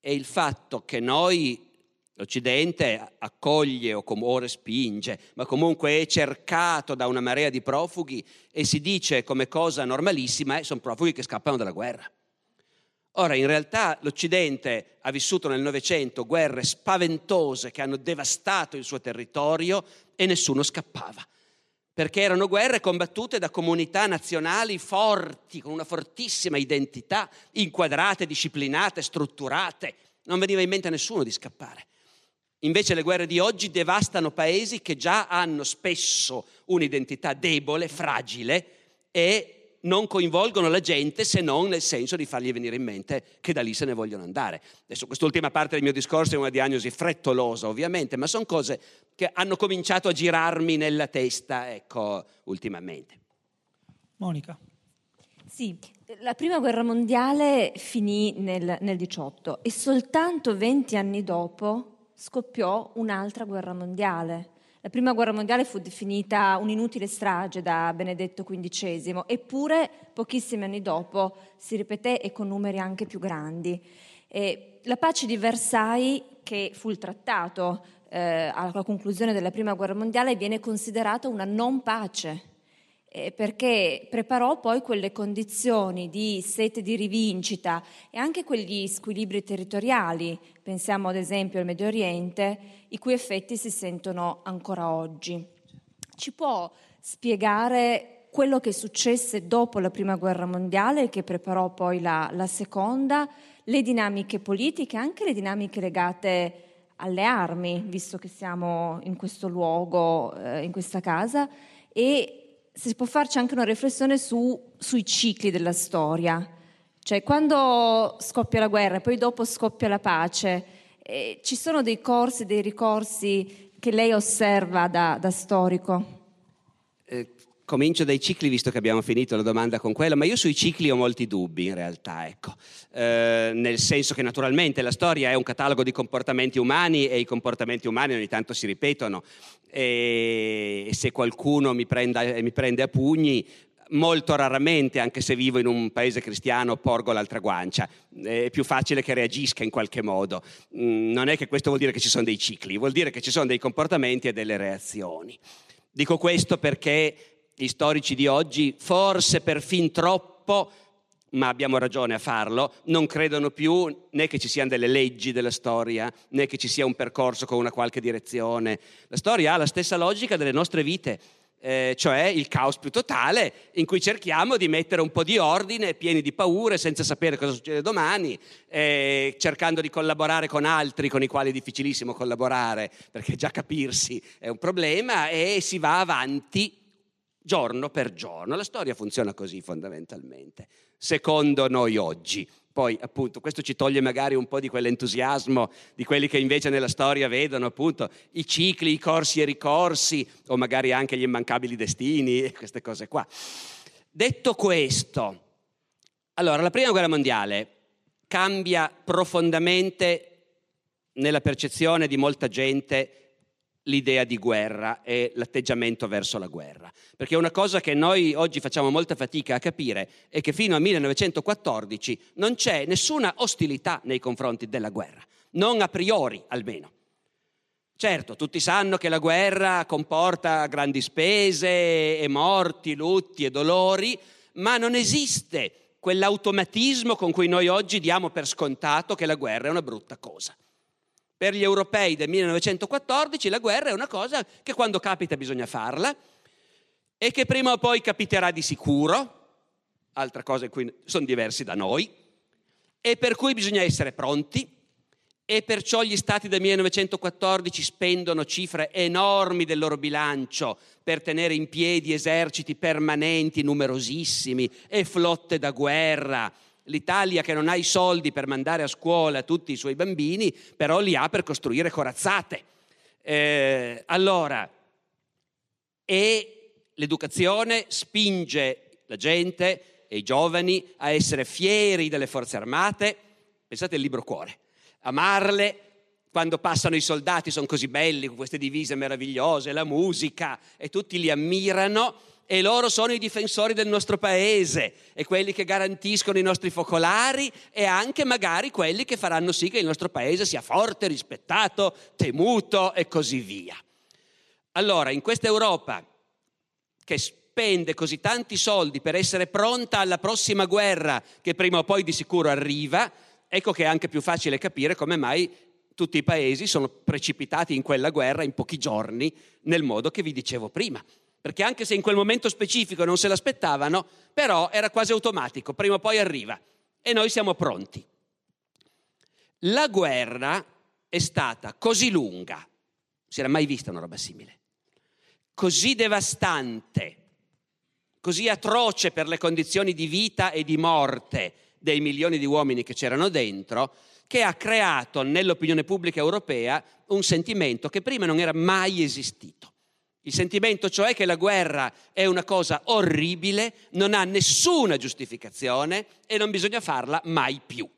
è il fatto che noi, l'Occidente, accoglie o, com- o respinge, ma comunque è cercato da una marea di profughi e si dice come cosa normalissima, eh, sono profughi che scappano dalla guerra. Ora, in realtà l'Occidente ha vissuto nel Novecento guerre spaventose che hanno devastato il suo territorio e nessuno scappava, perché erano guerre combattute da comunità nazionali forti, con una fortissima identità, inquadrate, disciplinate, strutturate. Non veniva in mente a nessuno di scappare. Invece le guerre di oggi devastano paesi che già hanno spesso un'identità debole, fragile e non coinvolgono la gente se non nel senso di fargli venire in mente che da lì se ne vogliono andare. Adesso quest'ultima parte del mio discorso è una diagnosi frettolosa ovviamente, ma sono cose che hanno cominciato a girarmi nella testa, ecco, ultimamente. Monica. Sì, la prima guerra mondiale finì nel, nel 18 e soltanto 20 anni dopo scoppiò un'altra guerra mondiale la prima guerra mondiale fu definita un'inutile strage da Benedetto XV, eppure pochissimi anni dopo si ripeté e con numeri anche più grandi. E la pace di Versailles, che fu il trattato eh, alla conclusione della prima guerra mondiale, viene considerata una non pace eh, perché preparò poi quelle condizioni di sete di rivincita e anche quegli squilibri territoriali, pensiamo ad esempio al Medio Oriente, i cui effetti si sentono ancora oggi. Ci può spiegare quello che successe dopo la Prima Guerra Mondiale, che preparò poi la, la Seconda, le dinamiche politiche, anche le dinamiche legate alle armi, visto che siamo in questo luogo, eh, in questa casa, e si può farci anche una riflessione su, sui cicli della storia. Cioè, quando scoppia la guerra e poi dopo scoppia la pace, eh, ci sono dei corsi, dei ricorsi che lei osserva da, da storico? Eh, comincio dai cicli, visto che abbiamo finito la domanda con quella, ma io sui cicli ho molti dubbi in realtà, ecco. eh, nel senso che naturalmente la storia è un catalogo di comportamenti umani e i comportamenti umani ogni tanto si ripetono e se qualcuno mi, prenda, mi prende a pugni molto raramente, anche se vivo in un paese cristiano, porgo l'altra guancia. È più facile che reagisca in qualche modo. Mm, non è che questo vuol dire che ci sono dei cicli, vuol dire che ci sono dei comportamenti e delle reazioni. Dico questo perché gli storici di oggi, forse per fin troppo, ma abbiamo ragione a farlo, non credono più né che ci siano delle leggi della storia, né che ci sia un percorso con una qualche direzione. La storia ha la stessa logica delle nostre vite, eh, cioè il caos più totale, in cui cerchiamo di mettere un po' di ordine, pieni di paure, senza sapere cosa succede domani, eh, cercando di collaborare con altri con i quali è difficilissimo collaborare, perché già capirsi è un problema, e si va avanti giorno per giorno. La storia funziona così fondamentalmente, secondo noi oggi. Poi appunto questo ci toglie magari un po' di quell'entusiasmo di quelli che invece nella storia vedono appunto i cicli, i corsi e ricorsi o magari anche gli immancabili destini e *laughs* queste cose qua. Detto questo, allora la prima guerra mondiale cambia profondamente nella percezione di molta gente l'idea di guerra e l'atteggiamento verso la guerra. Perché una cosa che noi oggi facciamo molta fatica a capire è che fino al 1914 non c'è nessuna ostilità nei confronti della guerra, non a priori almeno. Certo, tutti sanno che la guerra comporta grandi spese e morti, lutti e dolori, ma non esiste quell'automatismo con cui noi oggi diamo per scontato che la guerra è una brutta cosa. Per gli europei del 1914 la guerra è una cosa che quando capita bisogna farla e che prima o poi capiterà di sicuro, altra cosa in cui sono diversi da noi, e per cui bisogna essere pronti e perciò gli stati del 1914 spendono cifre enormi del loro bilancio per tenere in piedi eserciti permanenti numerosissimi e flotte da guerra l'Italia che non ha i soldi per mandare a scuola tutti i suoi bambini, però li ha per costruire corazzate. Eh, allora, e l'educazione spinge la gente e i giovani a essere fieri delle forze armate, pensate al libro cuore, amarle, quando passano i soldati sono così belli, con queste divise meravigliose, la musica, e tutti li ammirano, e loro sono i difensori del nostro paese, e quelli che garantiscono i nostri focolari, e anche magari quelli che faranno sì che il nostro paese sia forte, rispettato, temuto e così via. Allora, in questa Europa che spende così tanti soldi per essere pronta alla prossima guerra, che prima o poi di sicuro arriva, ecco che è anche più facile capire come mai tutti i paesi sono precipitati in quella guerra in pochi giorni, nel modo che vi dicevo prima. Perché anche se in quel momento specifico non se l'aspettavano, però era quasi automatico, prima o poi arriva. E noi siamo pronti. La guerra è stata così lunga, si era mai vista una roba simile, così devastante, così atroce per le condizioni di vita e di morte dei milioni di uomini che c'erano dentro, che ha creato nell'opinione pubblica europea un sentimento che prima non era mai esistito. Il sentimento cioè che la guerra è una cosa orribile, non ha nessuna giustificazione e non bisogna farla mai più.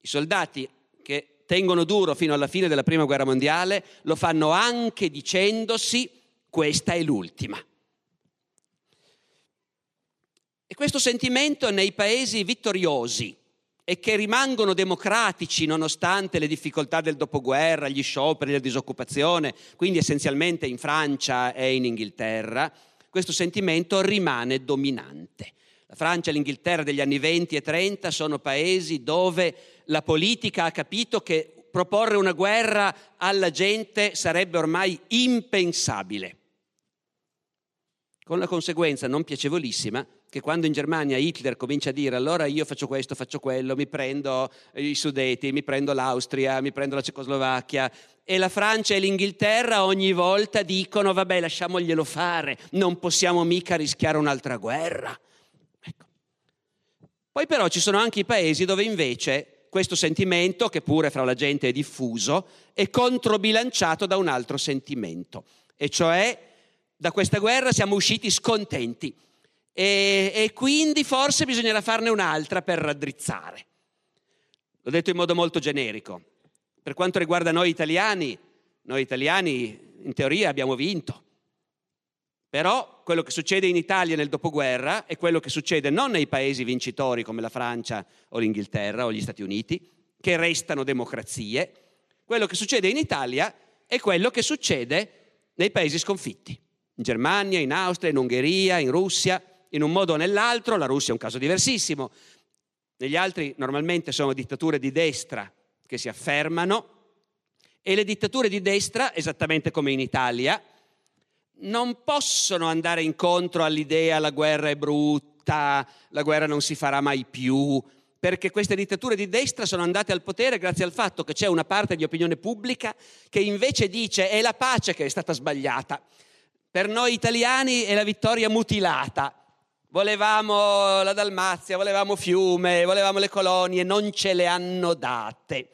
I soldati che tengono duro fino alla fine della Prima Guerra Mondiale lo fanno anche dicendosi questa è l'ultima. E questo sentimento nei paesi vittoriosi, e che rimangono democratici nonostante le difficoltà del dopoguerra, gli scioperi, la disoccupazione, quindi essenzialmente in Francia e in Inghilterra, questo sentimento rimane dominante. La Francia e l'Inghilterra degli anni 20 e 30 sono paesi dove la politica ha capito che proporre una guerra alla gente sarebbe ormai impensabile, con la conseguenza non piacevolissima che quando in Germania Hitler comincia a dire allora io faccio questo, faccio quello, mi prendo i Sudeti, mi prendo l'Austria, mi prendo la Cecoslovacchia e la Francia e l'Inghilterra ogni volta dicono vabbè lasciamoglielo fare, non possiamo mica rischiare un'altra guerra. Ecco. Poi però ci sono anche i paesi dove invece questo sentimento, che pure fra la gente è diffuso, è controbilanciato da un altro sentimento, e cioè da questa guerra siamo usciti scontenti e, e quindi forse bisognerà farne un'altra per raddrizzare. L'ho detto in modo molto generico. Per quanto riguarda noi italiani, noi italiani in teoria abbiamo vinto. Però quello che succede in Italia nel dopoguerra è quello che succede non nei paesi vincitori come la Francia o l'Inghilterra o gli Stati Uniti, che restano democrazie. Quello che succede in Italia è quello che succede nei paesi sconfitti, in Germania, in Austria, in Ungheria, in Russia, in un modo o nell'altro, la Russia è un caso diversissimo, negli altri normalmente sono dittature di destra che si affermano e le dittature di destra, esattamente come in Italia, non possono andare incontro all'idea la guerra è brutta, la guerra non si farà mai più, perché queste dittature di destra sono andate al potere grazie al fatto che c'è una parte di opinione pubblica che invece dice è la pace che è stata sbagliata. Per noi italiani è la vittoria mutilata volevamo la Dalmazia, volevamo Fiume, volevamo le colonie, non ce le hanno date.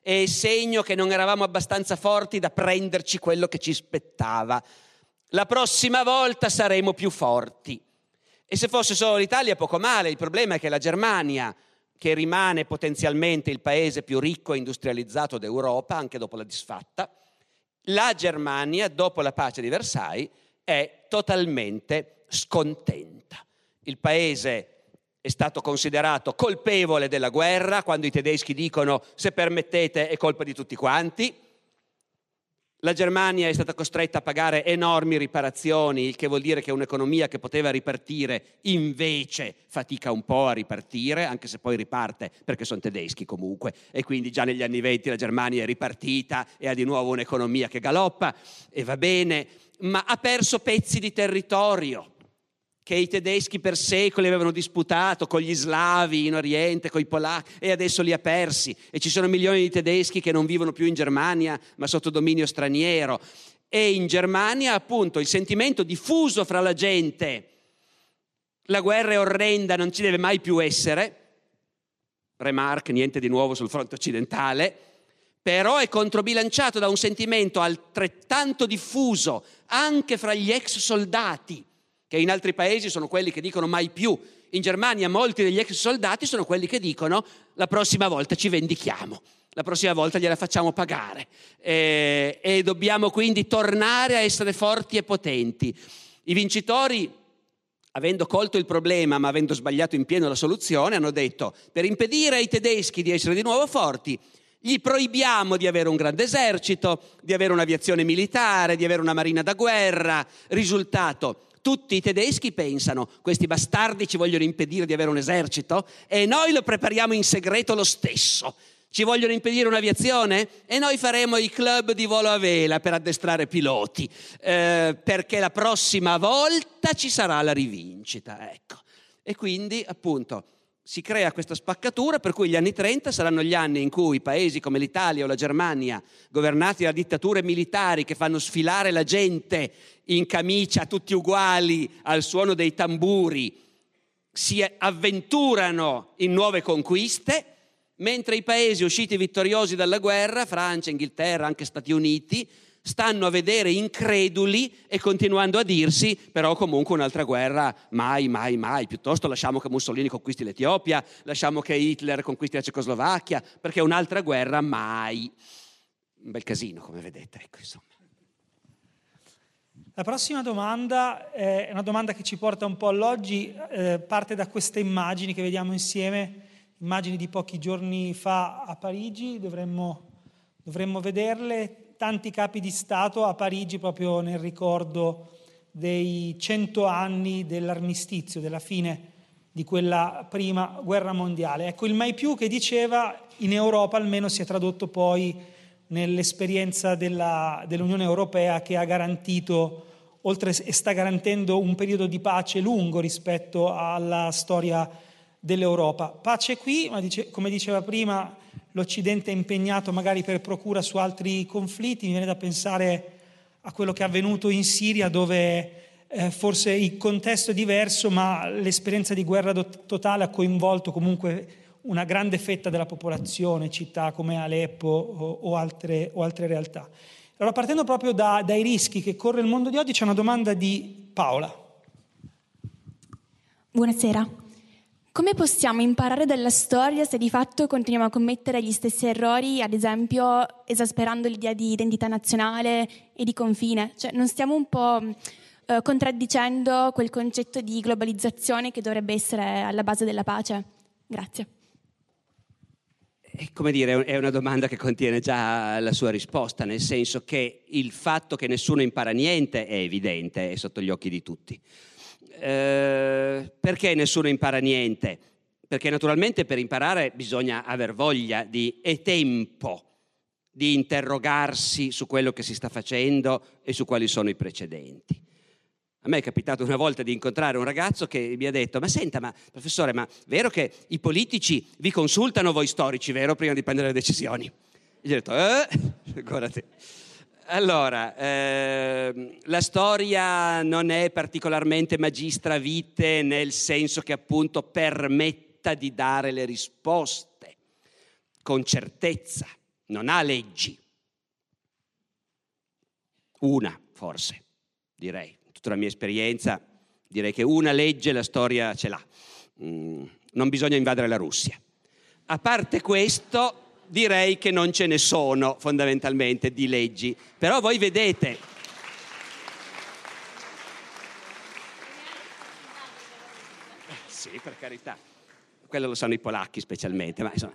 È segno che non eravamo abbastanza forti da prenderci quello che ci spettava. La prossima volta saremo più forti. E se fosse solo l'Italia, poco male. Il problema è che la Germania, che rimane potenzialmente il paese più ricco e industrializzato d'Europa, anche dopo la disfatta, la Germania, dopo la pace di Versailles, è totalmente scontenta il paese è stato considerato colpevole della guerra, quando i tedeschi dicono se permettete è colpa di tutti quanti. La Germania è stata costretta a pagare enormi riparazioni, il che vuol dire che un'economia che poteva ripartire invece fatica un po' a ripartire, anche se poi riparte perché sono tedeschi comunque. E quindi già negli anni venti la Germania è ripartita e ha di nuovo un'economia che galoppa e va bene, ma ha perso pezzi di territorio che i tedeschi per secoli avevano disputato con gli slavi in Oriente, con i polacchi, e adesso li ha persi. E ci sono milioni di tedeschi che non vivono più in Germania, ma sotto dominio straniero. E in Germania, appunto, il sentimento diffuso fra la gente, la guerra è orrenda, non ci deve mai più essere. Remarque, niente di nuovo sul fronte occidentale, però è controbilanciato da un sentimento altrettanto diffuso anche fra gli ex soldati che in altri paesi sono quelli che dicono mai più. In Germania molti degli ex soldati sono quelli che dicono la prossima volta ci vendichiamo. La prossima volta gliela facciamo pagare eh, e dobbiamo quindi tornare a essere forti e potenti. I vincitori avendo colto il problema ma avendo sbagliato in pieno la soluzione, hanno detto per impedire ai tedeschi di essere di nuovo forti, gli proibiamo di avere un grande esercito, di avere un'aviazione militare, di avere una marina da guerra. Risultato, tutti i tedeschi pensano, questi bastardi ci vogliono impedire di avere un esercito e noi lo prepariamo in segreto lo stesso. Ci vogliono impedire un'aviazione? E noi faremo i club di volo a vela per addestrare piloti, eh, perché la prossima volta ci sarà la rivincita. Ecco. E quindi, appunto, si crea questa spaccatura per cui gli anni 30 saranno gli anni in cui paesi come l'Italia o la Germania, governati da dittature militari che fanno sfilare la gente in camicia tutti uguali al suono dei tamburi, si avventurano in nuove conquiste mentre i paesi usciti vittoriosi dalla guerra, Francia, Inghilterra, anche Stati Uniti, stanno a vedere increduli e continuando a dirsi però comunque un'altra guerra mai, mai, mai, piuttosto lasciamo che Mussolini conquisti l'Etiopia, lasciamo che Hitler conquisti la Cecoslovacchia, perché un'altra guerra mai. Un bel casino, come vedete, ecco, insomma. La prossima domanda è una domanda che ci porta un po' all'oggi, eh, parte da queste immagini che vediamo insieme immagini di pochi giorni fa a Parigi, dovremmo, dovremmo vederle, tanti capi di Stato a Parigi proprio nel ricordo dei cento anni dell'armistizio, della fine di quella prima guerra mondiale. Ecco, il mai più che diceva in Europa almeno si è tradotto poi nell'esperienza della, dell'Unione Europea che ha garantito, oltre e sta garantendo un periodo di pace lungo rispetto alla storia dell'Europa. Pace qui, ma dice, come diceva prima, l'Occidente è impegnato magari per procura su altri conflitti, mi viene da pensare a quello che è avvenuto in Siria dove eh, forse il contesto è diverso, ma l'esperienza di guerra do- totale ha coinvolto comunque una grande fetta della popolazione, città come Aleppo o, o, altre, o altre, realtà. Allora, partendo proprio da, dai rischi che corre il mondo di oggi, c'è una domanda di Paola. Buonasera. Come possiamo imparare dalla storia se di fatto continuiamo a commettere gli stessi errori, ad esempio esasperando l'idea di identità nazionale e di confine? Cioè, non stiamo un po' eh, contraddicendo quel concetto di globalizzazione che dovrebbe essere alla base della pace? Grazie. Eh, come dire, è una domanda che contiene già la sua risposta, nel senso che il fatto che nessuno impara niente è evidente, è sotto gli occhi di tutti. Eh, perché nessuno impara niente? Perché naturalmente per imparare bisogna aver voglia di, e tempo di interrogarsi su quello che si sta facendo e su quali sono i precedenti. A me è capitato una volta di incontrare un ragazzo che mi ha detto, ma senta, ma professore, ma vero che i politici vi consultano voi storici, vero, prima di prendere le decisioni? E gli ho detto, eh, ancora te. Allora, eh, la storia non è particolarmente magistra vite nel senso che appunto permetta di dare le risposte con certezza, non ha leggi. Una, forse, direi. Tutta la mia esperienza, direi che una legge la storia ce l'ha. Mm, non bisogna invadere la Russia. A parte questo, direi che non ce ne sono fondamentalmente di leggi, però voi vedete... Sì, per carità, quello lo sanno i polacchi specialmente, ma insomma...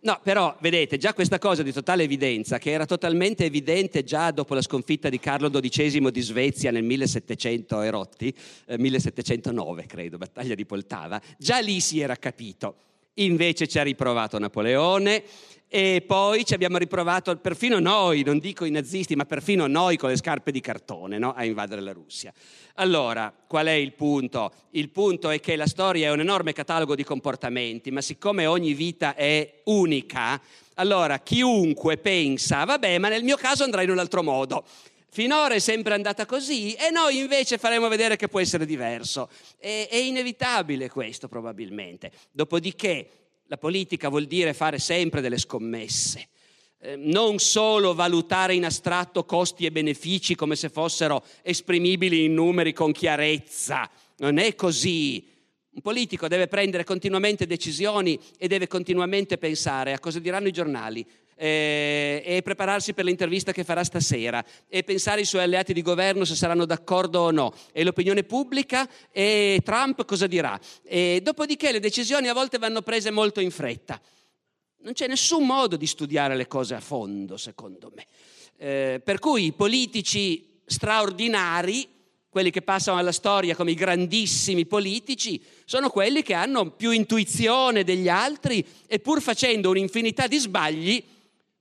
No, però vedete, già questa cosa di totale evidenza, che era totalmente evidente già dopo la sconfitta di Carlo XII di Svezia nel 1700 e rotti, eh, 1709 credo, battaglia di Poltava, già lì si era capito. Invece ci ha riprovato Napoleone, e poi ci abbiamo riprovato, perfino noi, non dico i nazisti, ma perfino noi con le scarpe di cartone no? a invadere la Russia. Allora, qual è il punto? Il punto è che la storia è un enorme catalogo di comportamenti, ma siccome ogni vita è unica, allora chiunque pensa, vabbè, ma nel mio caso andrà in un altro modo. Finora è sempre andata così e noi invece faremo vedere che può essere diverso. È, è inevitabile questo probabilmente. Dopodiché la politica vuol dire fare sempre delle scommesse, eh, non solo valutare in astratto costi e benefici come se fossero esprimibili in numeri con chiarezza. Non è così. Un politico deve prendere continuamente decisioni e deve continuamente pensare a cosa diranno i giornali, eh, e prepararsi per l'intervista che farà stasera e pensare ai suoi alleati di governo se saranno d'accordo o no e l'opinione pubblica e Trump cosa dirà. E dopodiché le decisioni a volte vanno prese molto in fretta. Non c'è nessun modo di studiare le cose a fondo, secondo me. Eh, per cui i politici straordinari quelli che passano alla storia come i grandissimi politici, sono quelli che hanno più intuizione degli altri e pur facendo un'infinità di sbagli,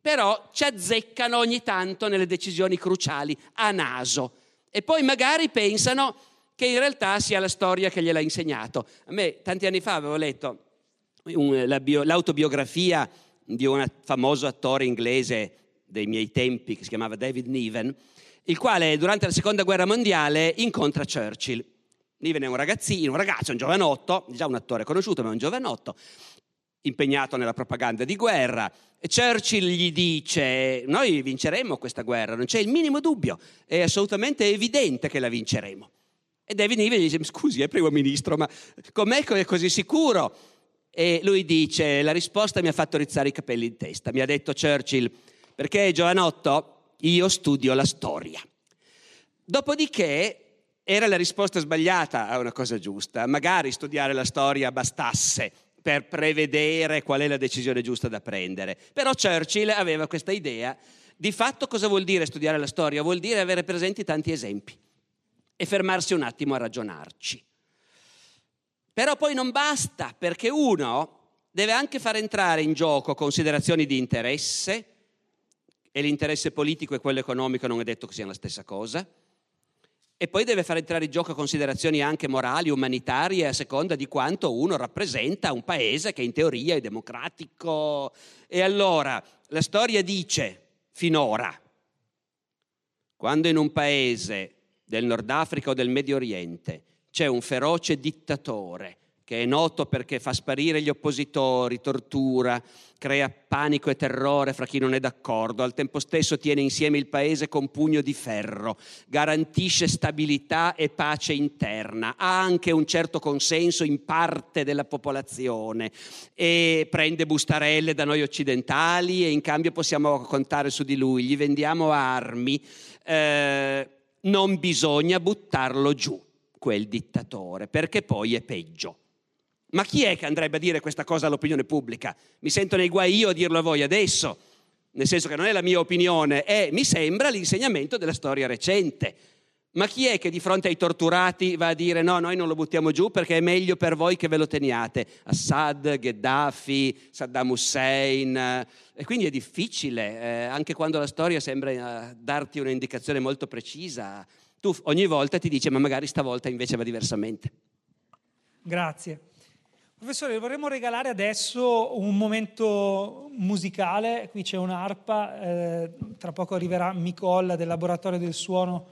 però ci azzeccano ogni tanto nelle decisioni cruciali a naso e poi magari pensano che in realtà sia la storia che gliel'ha insegnato. A me tanti anni fa avevo letto un, la bio, l'autobiografia di un famoso attore inglese dei miei tempi che si chiamava David Niven, il quale durante la seconda guerra mondiale incontra Churchill. Niven è un ragazzino, un ragazzo, un giovanotto, già un attore conosciuto, ma un giovanotto, impegnato nella propaganda di guerra. Churchill gli dice: Noi vinceremo questa guerra, non c'è il minimo dubbio, è assolutamente evidente che la vinceremo. E David Niven gli dice: Scusi, è primo ministro, ma com'è che è così sicuro? E lui dice: La risposta mi ha fatto rizzare i capelli in testa. Mi ha detto Churchill: Perché giovanotto, io studio la storia. Dopodiché era la risposta sbagliata a una cosa giusta, magari studiare la storia bastasse per prevedere qual è la decisione giusta da prendere. Però Churchill aveva questa idea. Di fatto cosa vuol dire studiare la storia? Vuol dire avere presenti tanti esempi e fermarsi un attimo a ragionarci. Però poi non basta, perché uno deve anche far entrare in gioco considerazioni di interesse, e l'interesse politico e quello economico non è detto che siano la stessa cosa. E poi deve fare entrare in gioco considerazioni anche morali, umanitarie, a seconda di quanto uno rappresenta un paese che in teoria è democratico. E allora la storia dice, finora, quando in un paese del Nord Africa o del Medio Oriente c'è un feroce dittatore che è noto perché fa sparire gli oppositori, tortura, crea panico e terrore fra chi non è d'accordo, al tempo stesso tiene insieme il paese con pugno di ferro, garantisce stabilità e pace interna, ha anche un certo consenso in parte della popolazione e prende bustarelle da noi occidentali e in cambio possiamo contare su di lui, gli vendiamo armi, eh, non bisogna buttarlo giù quel dittatore, perché poi è peggio. Ma chi è che andrebbe a dire questa cosa all'opinione pubblica? Mi sento nei guai io a dirlo a voi adesso, nel senso che non è la mia opinione, è, mi sembra, l'insegnamento della storia recente. Ma chi è che di fronte ai torturati va a dire no, noi non lo buttiamo giù perché è meglio per voi che ve lo teniate? Assad, Gheddafi, Saddam Hussein. E quindi è difficile, eh, anche quando la storia sembra eh, darti un'indicazione molto precisa, tu ogni volta ti dice ma magari stavolta invece va diversamente. Grazie. Professore, vorremmo regalare adesso un momento musicale, qui c'è un'arpa, eh, tra poco arriverà Micolla del Laboratorio del Suono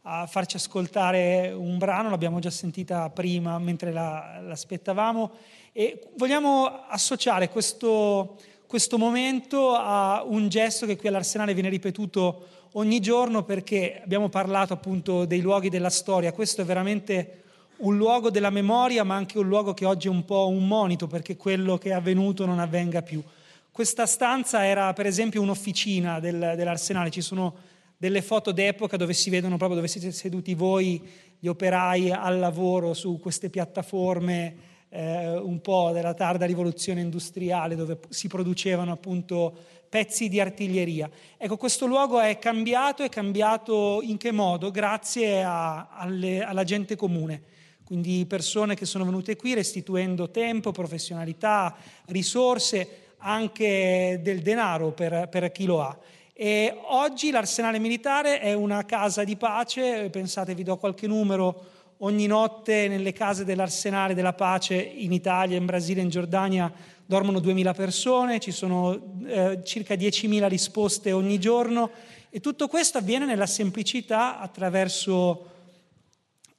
a farci ascoltare un brano, l'abbiamo già sentita prima mentre la, l'aspettavamo. E vogliamo associare questo, questo momento a un gesto che qui all'Arsenale viene ripetuto ogni giorno perché abbiamo parlato appunto dei luoghi della storia, questo è veramente un luogo della memoria, ma anche un luogo che oggi è un po' un monito perché quello che è avvenuto non avvenga più. Questa stanza era per esempio un'officina del, dell'Arsenale, ci sono delle foto d'epoca dove si vedono proprio dove siete seduti voi, gli operai al lavoro su queste piattaforme eh, un po' della tarda rivoluzione industriale dove si producevano appunto pezzi di artiglieria. Ecco, questo luogo è cambiato, è cambiato in che modo? Grazie a, alle, alla gente comune quindi persone che sono venute qui restituendo tempo, professionalità, risorse, anche del denaro per, per chi lo ha. E oggi l'Arsenale Militare è una casa di pace, pensate vi do qualche numero, ogni notte nelle case dell'Arsenale della Pace in Italia, in Brasile, in Giordania dormono 2.000 persone, ci sono eh, circa 10.000 risposte ogni giorno e tutto questo avviene nella semplicità attraverso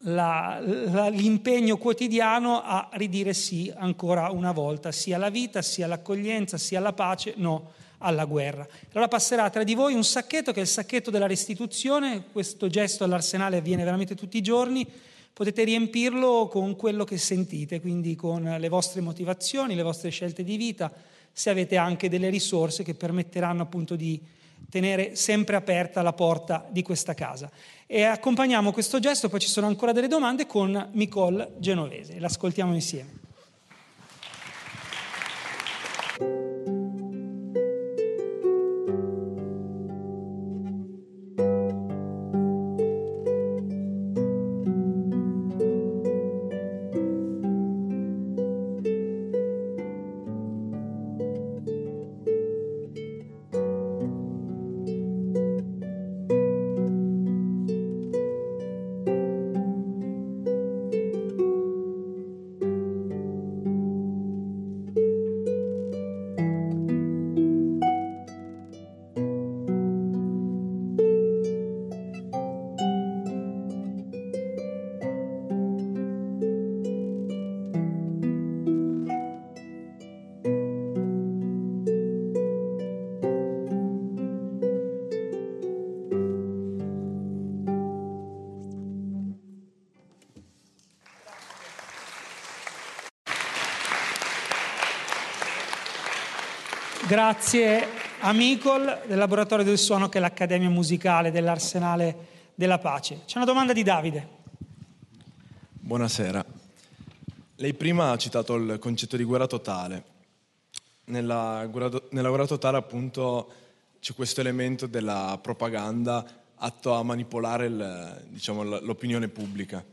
la, la, l'impegno quotidiano a ridire sì ancora una volta, sia alla vita, sia all'accoglienza, sia alla pace, no alla guerra. Allora passerà tra di voi un sacchetto che è il sacchetto della restituzione, questo gesto all'arsenale avviene veramente tutti i giorni, potete riempirlo con quello che sentite, quindi con le vostre motivazioni, le vostre scelte di vita, se avete anche delle risorse che permetteranno appunto di tenere sempre aperta la porta di questa casa. E accompagniamo questo gesto, poi ci sono ancora delle domande, con Nicole Genovese. L'ascoltiamo insieme. Grazie a Micol del Laboratorio del Suono che è l'Accademia Musicale dell'Arsenale della Pace. C'è una domanda di Davide. Buonasera. Lei prima ha citato il concetto di guerra totale. Nella guerra, nella guerra totale appunto c'è questo elemento della propaganda atto a manipolare il, diciamo, l'opinione pubblica.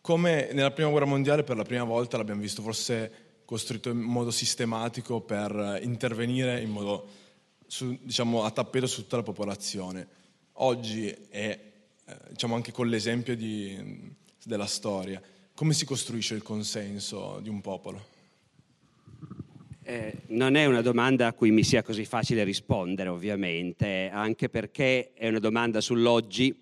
Come nella prima guerra mondiale per la prima volta l'abbiamo visto forse costruito in modo sistematico per intervenire in modo, su, diciamo, a tappeto su tutta la popolazione. Oggi è, eh, diciamo, anche con l'esempio di, della storia, come si costruisce il consenso di un popolo? Eh, non è una domanda a cui mi sia così facile rispondere, ovviamente, anche perché è una domanda sull'oggi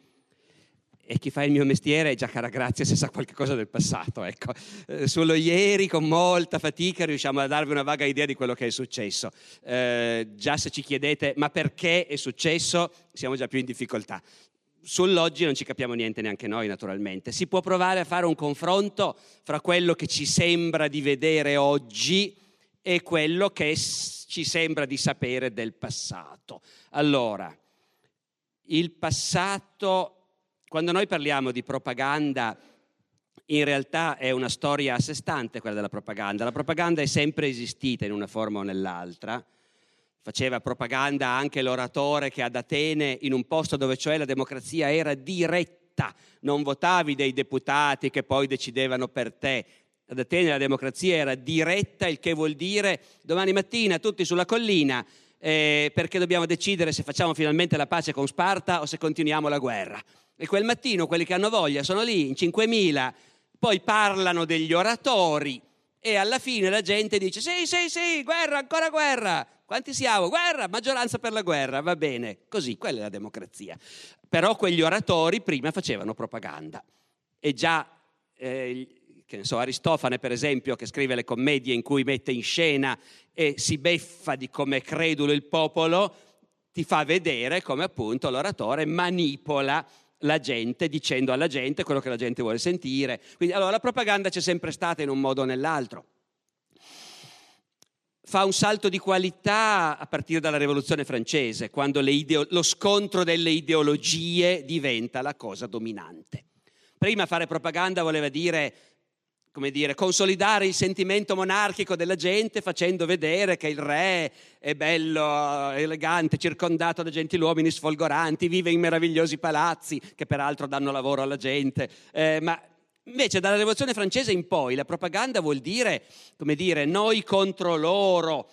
e chi fa il mio mestiere è già cara grazia se sa qualche cosa del passato. Ecco. Eh, sullo ieri con molta fatica riusciamo a darvi una vaga idea di quello che è successo. Eh, già se ci chiedete ma perché è successo siamo già più in difficoltà. Sull'oggi non ci capiamo niente neanche noi naturalmente. Si può provare a fare un confronto fra quello che ci sembra di vedere oggi e quello che ci sembra di sapere del passato. Allora, il passato quando noi parliamo di propaganda, in realtà è una storia a sé stante quella della propaganda. La propaganda è sempre esistita in una forma o nell'altra. Faceva propaganda anche l'oratore che ad Atene, in un posto dove cioè la democrazia era diretta, non votavi dei deputati che poi decidevano per te. Ad Atene la democrazia era diretta, il che vuol dire domani mattina tutti sulla collina eh, perché dobbiamo decidere se facciamo finalmente la pace con Sparta o se continuiamo la guerra. E quel mattino quelli che hanno voglia sono lì in 5.000, poi parlano degli oratori e alla fine la gente dice sì, sì, sì, guerra, ancora guerra. Quanti siamo? Guerra, maggioranza per la guerra, va bene. Così, quella è la democrazia. Però quegli oratori prima facevano propaganda. E già, eh, che ne so, Aristofane per esempio, che scrive le commedie in cui mette in scena e si beffa di come è credulo il popolo, ti fa vedere come appunto l'oratore manipola la gente dicendo alla gente quello che la gente vuole sentire. Quindi allora la propaganda c'è sempre stata in un modo o nell'altro. Fa un salto di qualità a partire dalla rivoluzione francese, quando ideo- lo scontro delle ideologie diventa la cosa dominante. Prima fare propaganda voleva dire come dire, consolidare il sentimento monarchico della gente facendo vedere che il re è bello, elegante, circondato da gentiluomini sfolgoranti, vive in meravigliosi palazzi che peraltro danno lavoro alla gente. Eh, ma invece dalla rivoluzione francese in poi la propaganda vuol dire, come dire, noi contro loro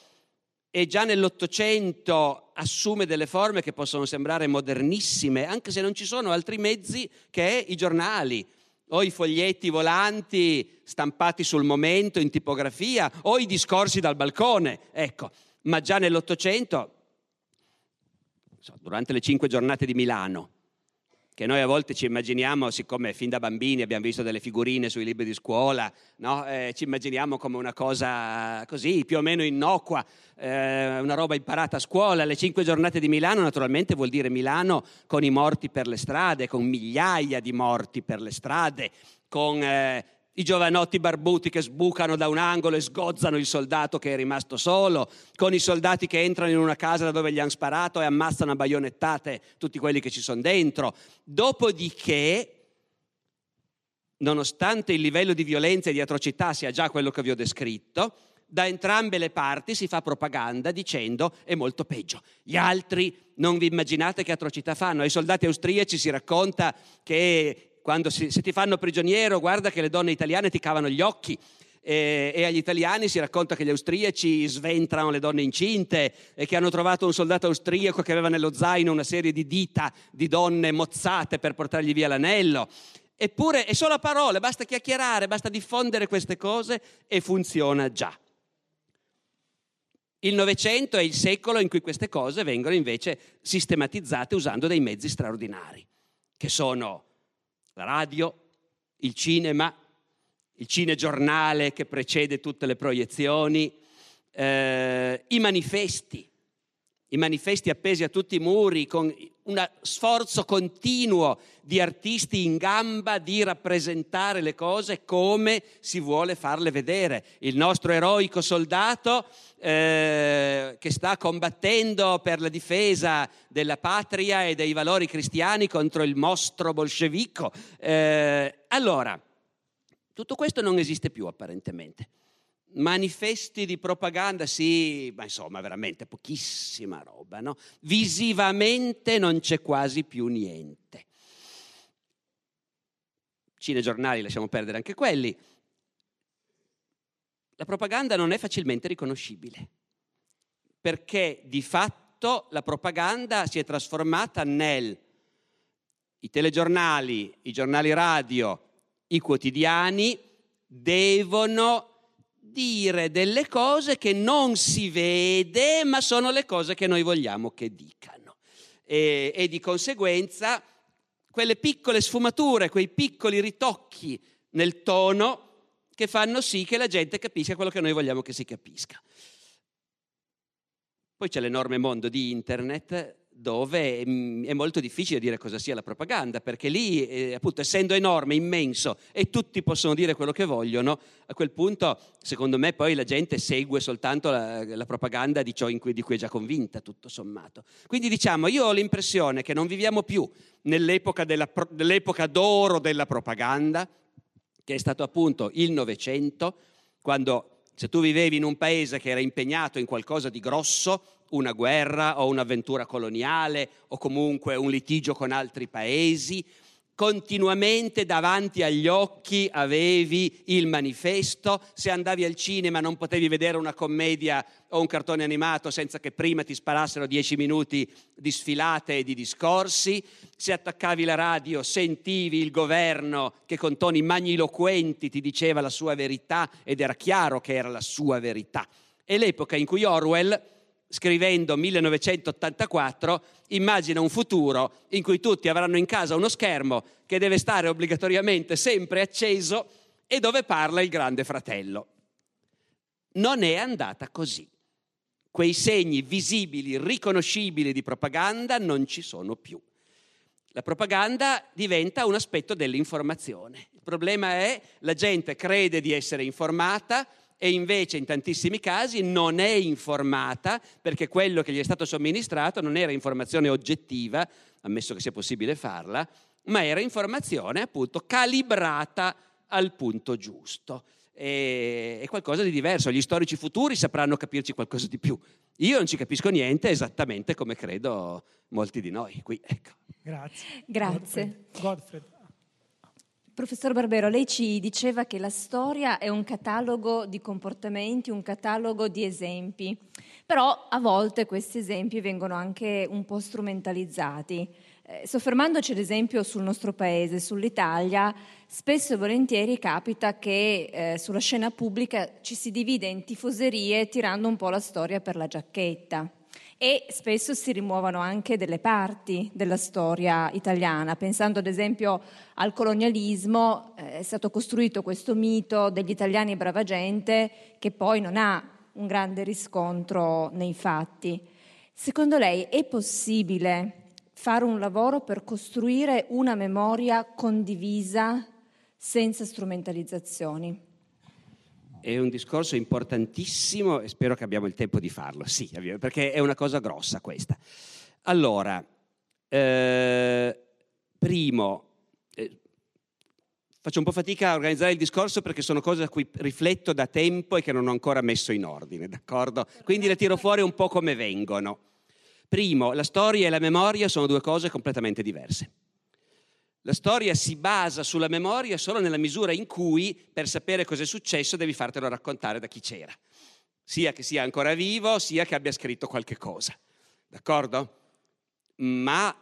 e già nell'Ottocento assume delle forme che possono sembrare modernissime, anche se non ci sono altri mezzi che i giornali o i foglietti volanti stampati sul momento in tipografia o i discorsi dal balcone, ecco, ma già nell'Ottocento, durante le cinque giornate di Milano, che noi a volte ci immaginiamo, siccome fin da bambini abbiamo visto delle figurine sui libri di scuola, no? eh, ci immaginiamo come una cosa così, più o meno innocua, eh, una roba imparata a scuola. Le cinque giornate di Milano naturalmente vuol dire Milano con i morti per le strade, con migliaia di morti per le strade, con eh, i giovanotti barbuti che sbucano da un angolo e sgozzano il soldato che è rimasto solo, con i soldati che entrano in una casa da dove gli hanno sparato e ammazzano a baionettate tutti quelli che ci sono dentro. Dopodiché, nonostante il livello di violenza e di atrocità sia già quello che vi ho descritto, da entrambe le parti si fa propaganda dicendo è molto peggio. Gli altri non vi immaginate che atrocità fanno. Ai soldati austriaci si racconta che quando si, se ti fanno prigioniero, guarda che le donne italiane ti cavano gli occhi. E, e, agli italiani si racconta che gli austriaci sventrano le donne incinte e che hanno trovato un soldato austriaco che aveva nello zaino una serie di dita di donne mozzate per portargli via l'anello. Eppure è solo a parole, basta chiacchierare, basta diffondere queste cose e funziona già. Il Novecento è il secolo in cui queste cose vengono invece sistematizzate usando dei mezzi straordinari, che sono la radio, il cinema, il cinegiornale che precede tutte le proiezioni, eh, i manifesti, i manifesti appesi a tutti i muri con uno sforzo continuo di artisti in gamba di rappresentare le cose come si vuole farle vedere. Il nostro eroico soldato eh, che sta combattendo per la difesa della patria e dei valori cristiani contro il mostro bolscevico. Eh, allora, tutto questo non esiste più apparentemente manifesti di propaganda, sì, ma insomma veramente pochissima roba, no? Visivamente non c'è quasi più niente. Cinegiornali, lasciamo perdere anche quelli. La propaganda non è facilmente riconoscibile, perché di fatto la propaganda si è trasformata nel i telegiornali, i giornali radio, i quotidiani devono dire delle cose che non si vede, ma sono le cose che noi vogliamo che dicano. E, e di conseguenza quelle piccole sfumature, quei piccoli ritocchi nel tono che fanno sì che la gente capisca quello che noi vogliamo che si capisca. Poi c'è l'enorme mondo di internet dove è molto difficile dire cosa sia la propaganda, perché lì, eh, appunto, essendo enorme, immenso e tutti possono dire quello che vogliono, a quel punto, secondo me, poi la gente segue soltanto la, la propaganda di ciò cui, di cui è già convinta, tutto sommato. Quindi diciamo, io ho l'impressione che non viviamo più nell'epoca, della, nell'epoca d'oro della propaganda, che è stato appunto il Novecento, quando se tu vivevi in un paese che era impegnato in qualcosa di grosso, una guerra o un'avventura coloniale o comunque un litigio con altri paesi, continuamente davanti agli occhi avevi il manifesto, se andavi al cinema non potevi vedere una commedia o un cartone animato senza che prima ti sparassero dieci minuti di sfilate e di discorsi, se attaccavi la radio sentivi il governo che con toni magniloquenti ti diceva la sua verità ed era chiaro che era la sua verità. È l'epoca in cui Orwell scrivendo 1984, immagina un futuro in cui tutti avranno in casa uno schermo che deve stare obbligatoriamente sempre acceso e dove parla il grande fratello. Non è andata così. Quei segni visibili, riconoscibili di propaganda non ci sono più. La propaganda diventa un aspetto dell'informazione. Il problema è la gente crede di essere informata, e invece in tantissimi casi non è informata perché quello che gli è stato somministrato non era informazione oggettiva, ammesso che sia possibile farla, ma era informazione appunto calibrata al punto giusto. E, è qualcosa di diverso. Gli storici futuri sapranno capirci qualcosa di più. Io non ci capisco niente esattamente come credo molti di noi qui. Ecco. Grazie. Grazie. Godfred. Godfred. Professor Barbero, lei ci diceva che la storia è un catalogo di comportamenti, un catalogo di esempi, però a volte questi esempi vengono anche un po' strumentalizzati. Eh, soffermandoci ad esempio sul nostro paese, sull'Italia, spesso e volentieri capita che eh, sulla scena pubblica ci si divide in tifoserie tirando un po' la storia per la giacchetta e spesso si rimuovono anche delle parti della storia italiana. Pensando ad esempio al colonialismo, eh, è stato costruito questo mito degli italiani brava gente che poi non ha un grande riscontro nei fatti. Secondo lei è possibile fare un lavoro per costruire una memoria condivisa senza strumentalizzazioni. È un discorso importantissimo e spero che abbiamo il tempo di farlo, sì, perché è una cosa grossa questa. Allora, eh, primo, eh, faccio un po' fatica a organizzare il discorso perché sono cose a cui rifletto da tempo e che non ho ancora messo in ordine, d'accordo? Quindi le tiro fuori un po' come vengono. Primo, la storia e la memoria sono due cose completamente diverse. La storia si basa sulla memoria solo nella misura in cui, per sapere cosa è successo, devi fartelo raccontare da chi c'era, sia che sia ancora vivo, sia che abbia scritto qualche cosa. D'accordo? Ma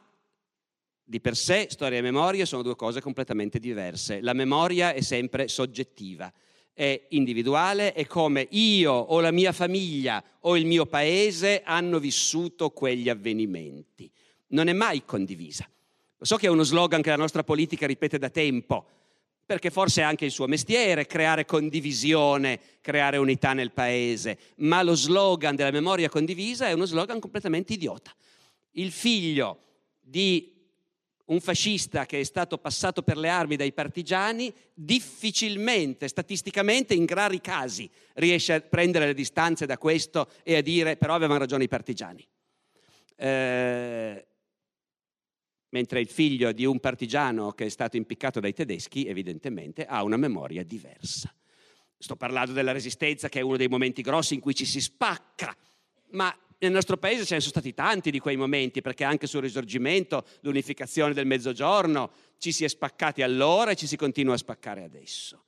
di per sé storia e memoria sono due cose completamente diverse. La memoria è sempre soggettiva, è individuale, è come io o la mia famiglia o il mio paese hanno vissuto quegli avvenimenti. Non è mai condivisa. So che è uno slogan che la nostra politica ripete da tempo, perché forse è anche il suo mestiere creare condivisione, creare unità nel paese, ma lo slogan della memoria condivisa è uno slogan completamente idiota. Il figlio di un fascista che è stato passato per le armi dai partigiani difficilmente, statisticamente, in rari casi riesce a prendere le distanze da questo e a dire però avevano ragione i partigiani. Eh, mentre il figlio di un partigiano che è stato impiccato dai tedeschi evidentemente ha una memoria diversa. Sto parlando della resistenza che è uno dei momenti grossi in cui ci si spacca, ma nel nostro paese ce ne sono stati tanti di quei momenti, perché anche sul risorgimento, l'unificazione del mezzogiorno, ci si è spaccati allora e ci si continua a spaccare adesso.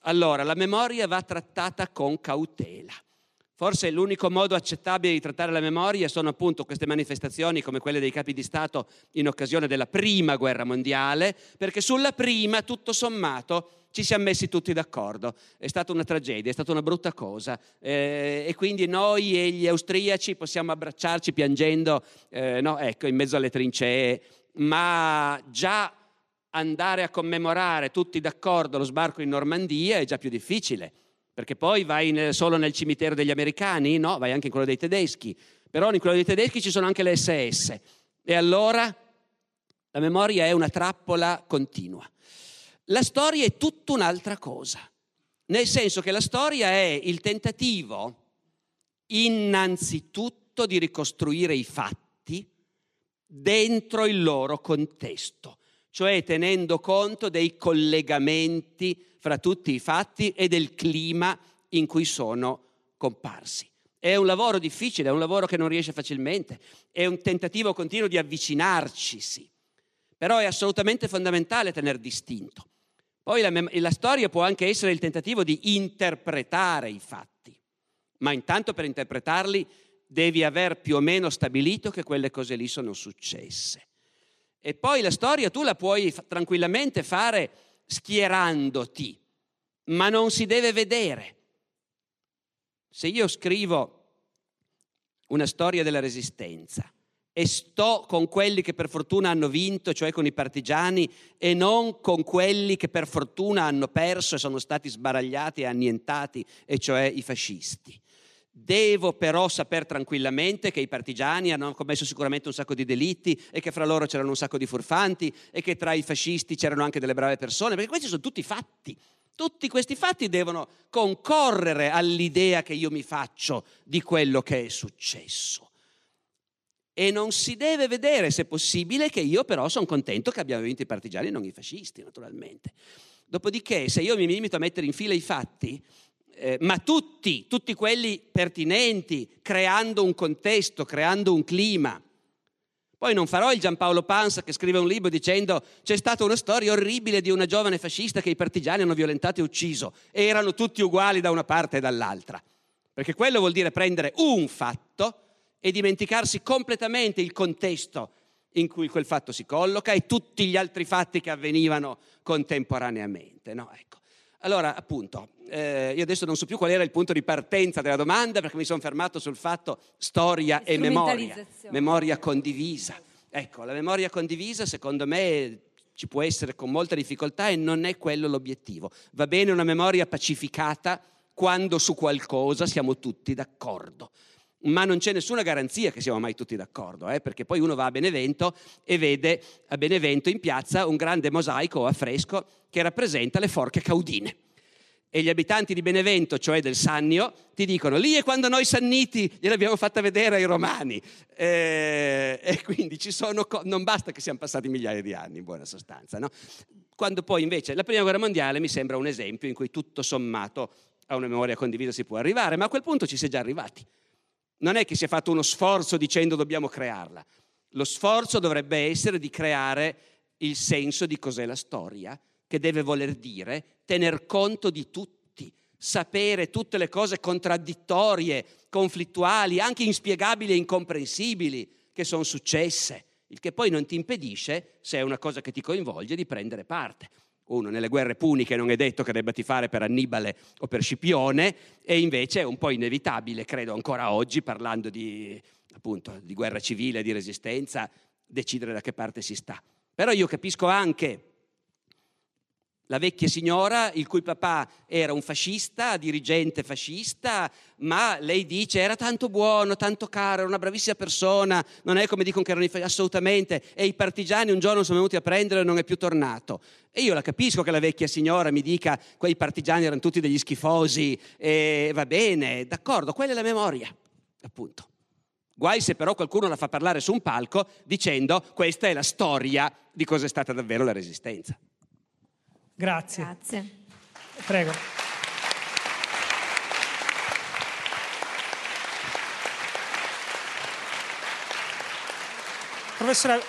Allora, la memoria va trattata con cautela. Forse l'unico modo accettabile di trattare la memoria sono appunto queste manifestazioni come quelle dei capi di Stato in occasione della prima guerra mondiale, perché sulla prima, tutto sommato, ci siamo messi tutti d'accordo. È stata una tragedia, è stata una brutta cosa. Eh, e quindi noi e gli austriaci possiamo abbracciarci piangendo, eh, no, ecco, in mezzo alle trincee, ma già andare a commemorare tutti d'accordo lo sbarco in Normandia è già più difficile perché poi vai nel, solo nel cimitero degli americani? No, vai anche in quello dei tedeschi. Però in quello dei tedeschi ci sono anche le SS. E allora la memoria è una trappola continua. La storia è tutta un'altra cosa, nel senso che la storia è il tentativo innanzitutto di ricostruire i fatti dentro il loro contesto, cioè tenendo conto dei collegamenti fra tutti i fatti e del clima in cui sono comparsi. È un lavoro difficile, è un lavoro che non riesce facilmente, è un tentativo continuo di avvicinarci, sì. Però è assolutamente fondamentale tenere distinto. Poi la, la storia può anche essere il tentativo di interpretare i fatti, ma intanto per interpretarli devi aver più o meno stabilito che quelle cose lì sono successe. E poi la storia tu la puoi tranquillamente fare schierandoti, ma non si deve vedere. Se io scrivo una storia della resistenza e sto con quelli che per fortuna hanno vinto, cioè con i partigiani, e non con quelli che per fortuna hanno perso e sono stati sbaragliati e annientati, e cioè i fascisti. Devo però sapere tranquillamente che i partigiani hanno commesso sicuramente un sacco di delitti e che fra loro c'erano un sacco di furfanti e che tra i fascisti c'erano anche delle brave persone, perché questi sono tutti fatti. Tutti questi fatti devono concorrere all'idea che io mi faccio di quello che è successo. E non si deve vedere, se possibile, che io però sono contento che abbiamo vinto i partigiani e non i fascisti, naturalmente. Dopodiché, se io mi limito a mettere in fila i fatti, eh, ma tutti, tutti quelli pertinenti, creando un contesto, creando un clima. Poi non farò il Giampaolo Panza che scrive un libro dicendo c'è stata una storia orribile di una giovane fascista che i partigiani hanno violentato e ucciso e erano tutti uguali da una parte e dall'altra. Perché quello vuol dire prendere un fatto e dimenticarsi completamente il contesto in cui quel fatto si colloca e tutti gli altri fatti che avvenivano contemporaneamente. No? Ecco. Allora, appunto, eh, io adesso non so più qual era il punto di partenza della domanda perché mi sono fermato sul fatto storia e memoria, memoria condivisa. Ecco, la memoria condivisa secondo me ci può essere con molta difficoltà e non è quello l'obiettivo. Va bene una memoria pacificata quando su qualcosa siamo tutti d'accordo, ma non c'è nessuna garanzia che siamo mai tutti d'accordo, eh? perché poi uno va a Benevento e vede a Benevento in piazza un grande mosaico o affresco che rappresenta le forche caudine. E gli abitanti di Benevento, cioè del Sannio, ti dicono lì è quando noi sanniti gliel'abbiamo fatta vedere ai romani. Eh, e quindi co- non basta che siano passati migliaia di anni, in buona sostanza. No? Quando poi invece la prima guerra mondiale mi sembra un esempio in cui tutto sommato a una memoria condivisa si può arrivare, ma a quel punto ci si è già arrivati. Non è che si è fatto uno sforzo dicendo dobbiamo crearla. Lo sforzo dovrebbe essere di creare il senso di cos'è la storia, che deve voler dire tener conto di tutti, sapere tutte le cose contraddittorie, conflittuali, anche inspiegabili e incomprensibili che sono successe, il che poi non ti impedisce, se è una cosa che ti coinvolge, di prendere parte. Uno nelle guerre puniche non è detto che debba tifare per Annibale o per Scipione e invece è un po' inevitabile, credo ancora oggi, parlando di, appunto, di guerra civile, di resistenza, decidere da che parte si sta. Però io capisco anche la vecchia signora il cui papà era un fascista, dirigente fascista, ma lei dice era tanto buono, tanto caro, era una bravissima persona, non è come dicono che erano i fascisti, assolutamente, e i partigiani un giorno sono venuti a prendere e non è più tornato. E io la capisco che la vecchia signora mi dica quei partigiani erano tutti degli schifosi, e va bene, d'accordo, quella è la memoria, appunto. Guai se però qualcuno la fa parlare su un palco dicendo questa è la storia di cosa è stata davvero la resistenza. Grazie. Grazie. Prego. Professore,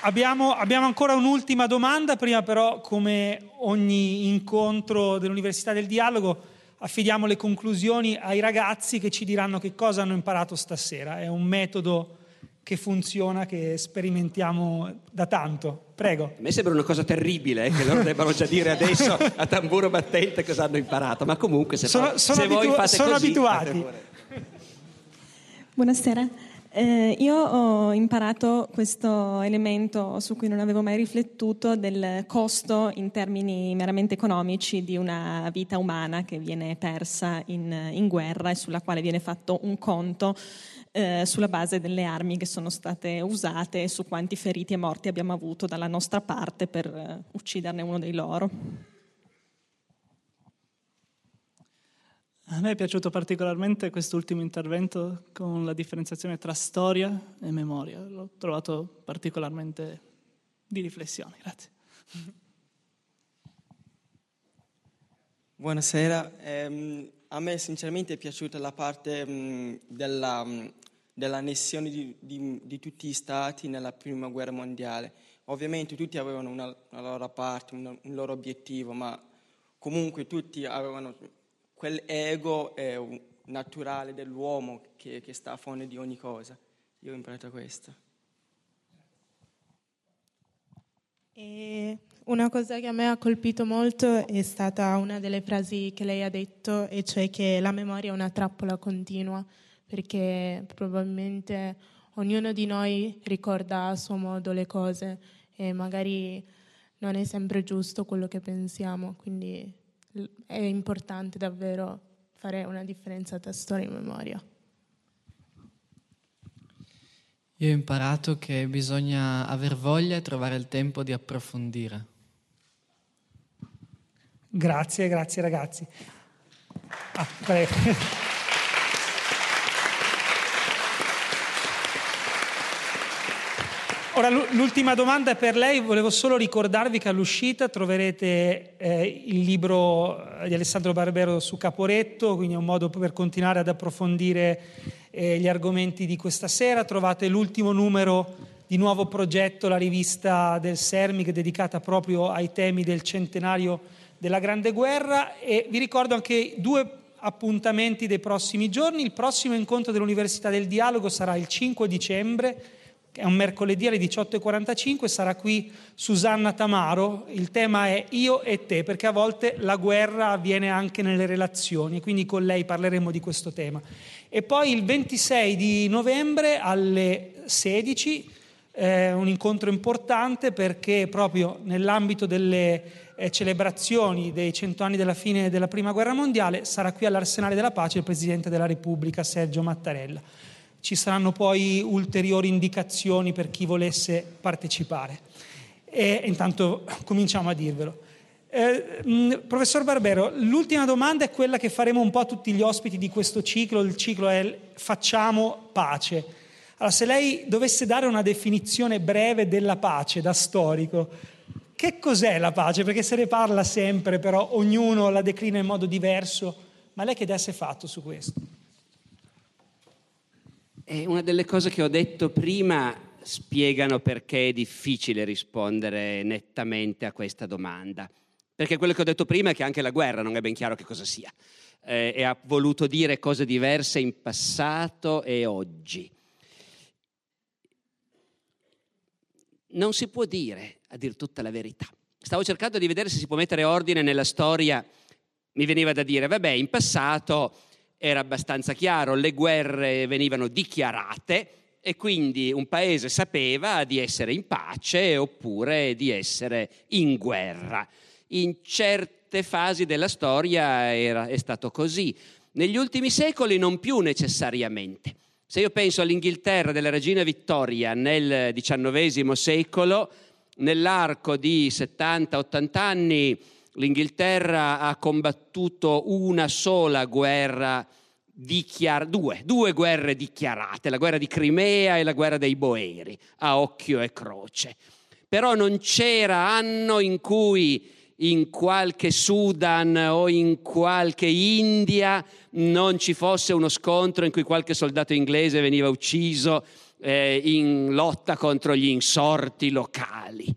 abbiamo, abbiamo, ancora un'ultima domanda, prima però come ogni incontro dell'Università del Dialogo affidiamo le conclusioni ai ragazzi che ci diranno che cosa hanno imparato stasera. È un metodo che funziona, che sperimentiamo da tanto. Prego. A me sembra una cosa terribile eh, che loro debbano già dire adesso a tamburo battente cosa hanno imparato, ma comunque se, sono, fa, sono se abitu- voi fate sono così, abituati. Buonasera. Eh, io ho imparato questo elemento su cui non avevo mai riflettuto del costo in termini meramente economici di una vita umana che viene persa in, in guerra e sulla quale viene fatto un conto eh, sulla base delle armi che sono state usate e su quanti feriti e morti abbiamo avuto dalla nostra parte per eh, ucciderne uno dei loro. A me è piaciuto particolarmente quest'ultimo intervento con la differenziazione tra storia e memoria. L'ho trovato particolarmente di riflessione. Grazie. Buonasera. Eh, a me sinceramente è piaciuta la parte mh, della, mh, dell'annessione di, di, di, tutti gli stati nella prima guerra mondiale. Ovviamente tutti avevano una, una loro parte, un, un, loro obiettivo, ma comunque tutti avevano quell'ego eh, naturale dell'uomo che, che sta a fondo di ogni cosa. Io ho imparato questo. E una cosa che a me ha colpito molto è stata una delle frasi che lei ha detto, e cioè che la memoria è una trappola continua, perché probabilmente ognuno di noi ricorda a suo modo le cose e magari non è sempre giusto quello che pensiamo, quindi è importante davvero fare una differenza tra storia e memoria. Io ho imparato che bisogna aver voglia e trovare il tempo di approfondire. Grazie, grazie ragazzi. Ah, Ora l'ultima domanda è per lei, volevo solo ricordarvi che all'uscita troverete eh, il libro di Alessandro Barbero su Caporetto, quindi è un modo per continuare ad approfondire eh, gli argomenti di questa sera. Trovate l'ultimo numero di Nuovo Progetto, la rivista del Sermic dedicata proprio ai temi del centenario della Grande Guerra e vi ricordo anche due appuntamenti dei prossimi giorni. Il prossimo incontro dell'Università del Dialogo sarà il 5 dicembre è un mercoledì alle 18.45, sarà qui Susanna Tamaro, il tema è io e te, perché a volte la guerra avviene anche nelle relazioni, quindi con lei parleremo di questo tema. E poi il 26 di novembre alle 16, eh, un incontro importante perché proprio nell'ambito delle eh, celebrazioni dei cento anni della fine della Prima Guerra Mondiale, sarà qui all'Arsenale della Pace il Presidente della Repubblica Sergio Mattarella. Ci saranno poi ulteriori indicazioni per chi volesse partecipare. E intanto *laughs* cominciamo a dirvelo. Eh, professor Barbero, l'ultima domanda è quella che faremo un po' a tutti gli ospiti di questo ciclo, il ciclo è Facciamo pace. Allora, se lei dovesse dare una definizione breve della pace da storico, che cos'è la pace? Perché se ne parla sempre, però ognuno la declina in modo diverso, ma lei che idea si è fatto su questo? È una delle cose che ho detto prima spiegano perché è difficile rispondere nettamente a questa domanda. Perché quello che ho detto prima è che anche la guerra non è ben chiaro che cosa sia. Eh, e ha voluto dire cose diverse in passato e oggi. Non si può dire, a dir tutta la verità. Stavo cercando di vedere se si può mettere ordine nella storia. Mi veniva da dire, vabbè, in passato era abbastanza chiaro, le guerre venivano dichiarate e quindi un paese sapeva di essere in pace oppure di essere in guerra in certe fasi della storia era, è stato così. Negli ultimi secoli non più necessariamente. Se io penso all'Inghilterra della regina Vittoria nel XIX secolo, nell'arco di 70-80 anni l'Inghilterra ha combattuto una sola guerra dichiar- due, due guerre dichiarate, la guerra di Crimea e la guerra dei Boeri, a occhio e croce. Però non c'era anno in cui in qualche Sudan o in qualche India non ci fosse uno scontro in cui qualche soldato inglese veniva ucciso eh, in lotta contro gli insorti locali.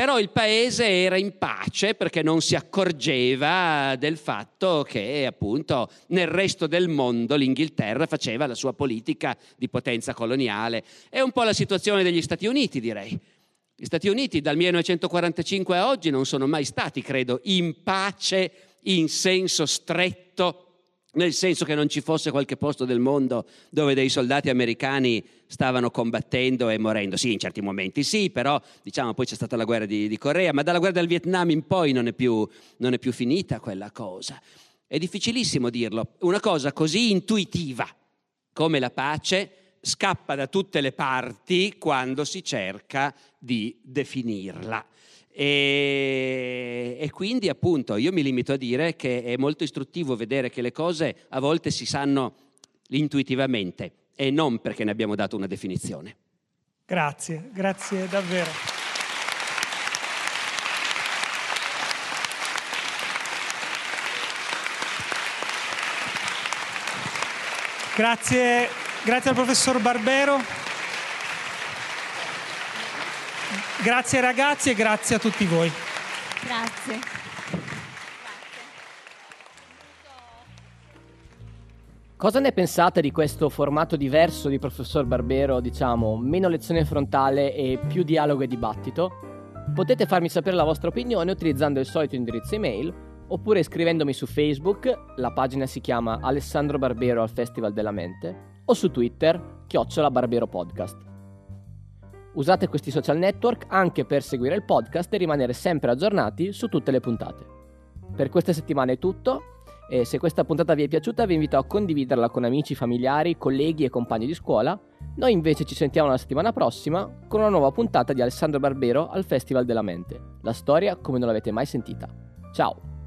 Però il paese era in pace perché non si accorgeva del fatto che appunto nel resto del mondo l'Inghilterra faceva la sua politica di potenza coloniale. È un po' la situazione degli Stati Uniti, direi. Gli Stati Uniti dal 1945 a oggi non sono mai stati, credo, in pace in senso stretto, nel senso che non ci fosse qualche posto del mondo dove dei soldati americani stavano combattendo e morendo. Sì, in certi momenti sì, però diciamo poi c'è stata la guerra di, di Corea, ma dalla guerra del Vietnam in poi non è, più, non è più finita quella cosa. È difficilissimo dirlo. Una cosa così intuitiva come la pace scappa da tutte le parti quando si cerca di definirla. E, e, quindi appunto io mi limito a dire che è molto istruttivo vedere che le cose a volte si sanno intuitivamente e non perché ne abbiamo dato una definizione. Grazie, grazie davvero. Grazie Grazie al professor Barbero. Grazie ragazzi e grazie a tutti voi. Grazie. Cosa ne pensate di questo formato diverso di professor Barbero, diciamo, meno lezione frontale e più dialogo e dibattito? Potete farmi sapere la vostra opinione utilizzando il solito indirizzo email oppure scrivendomi su Facebook, la pagina si chiama Alessandro Barbero al Festival della Mente, o su Twitter, chiocciola Barbero Podcast. Usate questi social network anche per seguire il podcast e rimanere sempre aggiornati su tutte le puntate. Per questa settimana è tutto e se questa puntata vi è piaciuta vi invito a condividerla con amici, familiari, colleghi e compagni di scuola. Noi invece ci sentiamo la settimana prossima con una nuova puntata di Alessandro Barbero al Festival della Mente. La storia come non l'avete mai sentita. Ciao!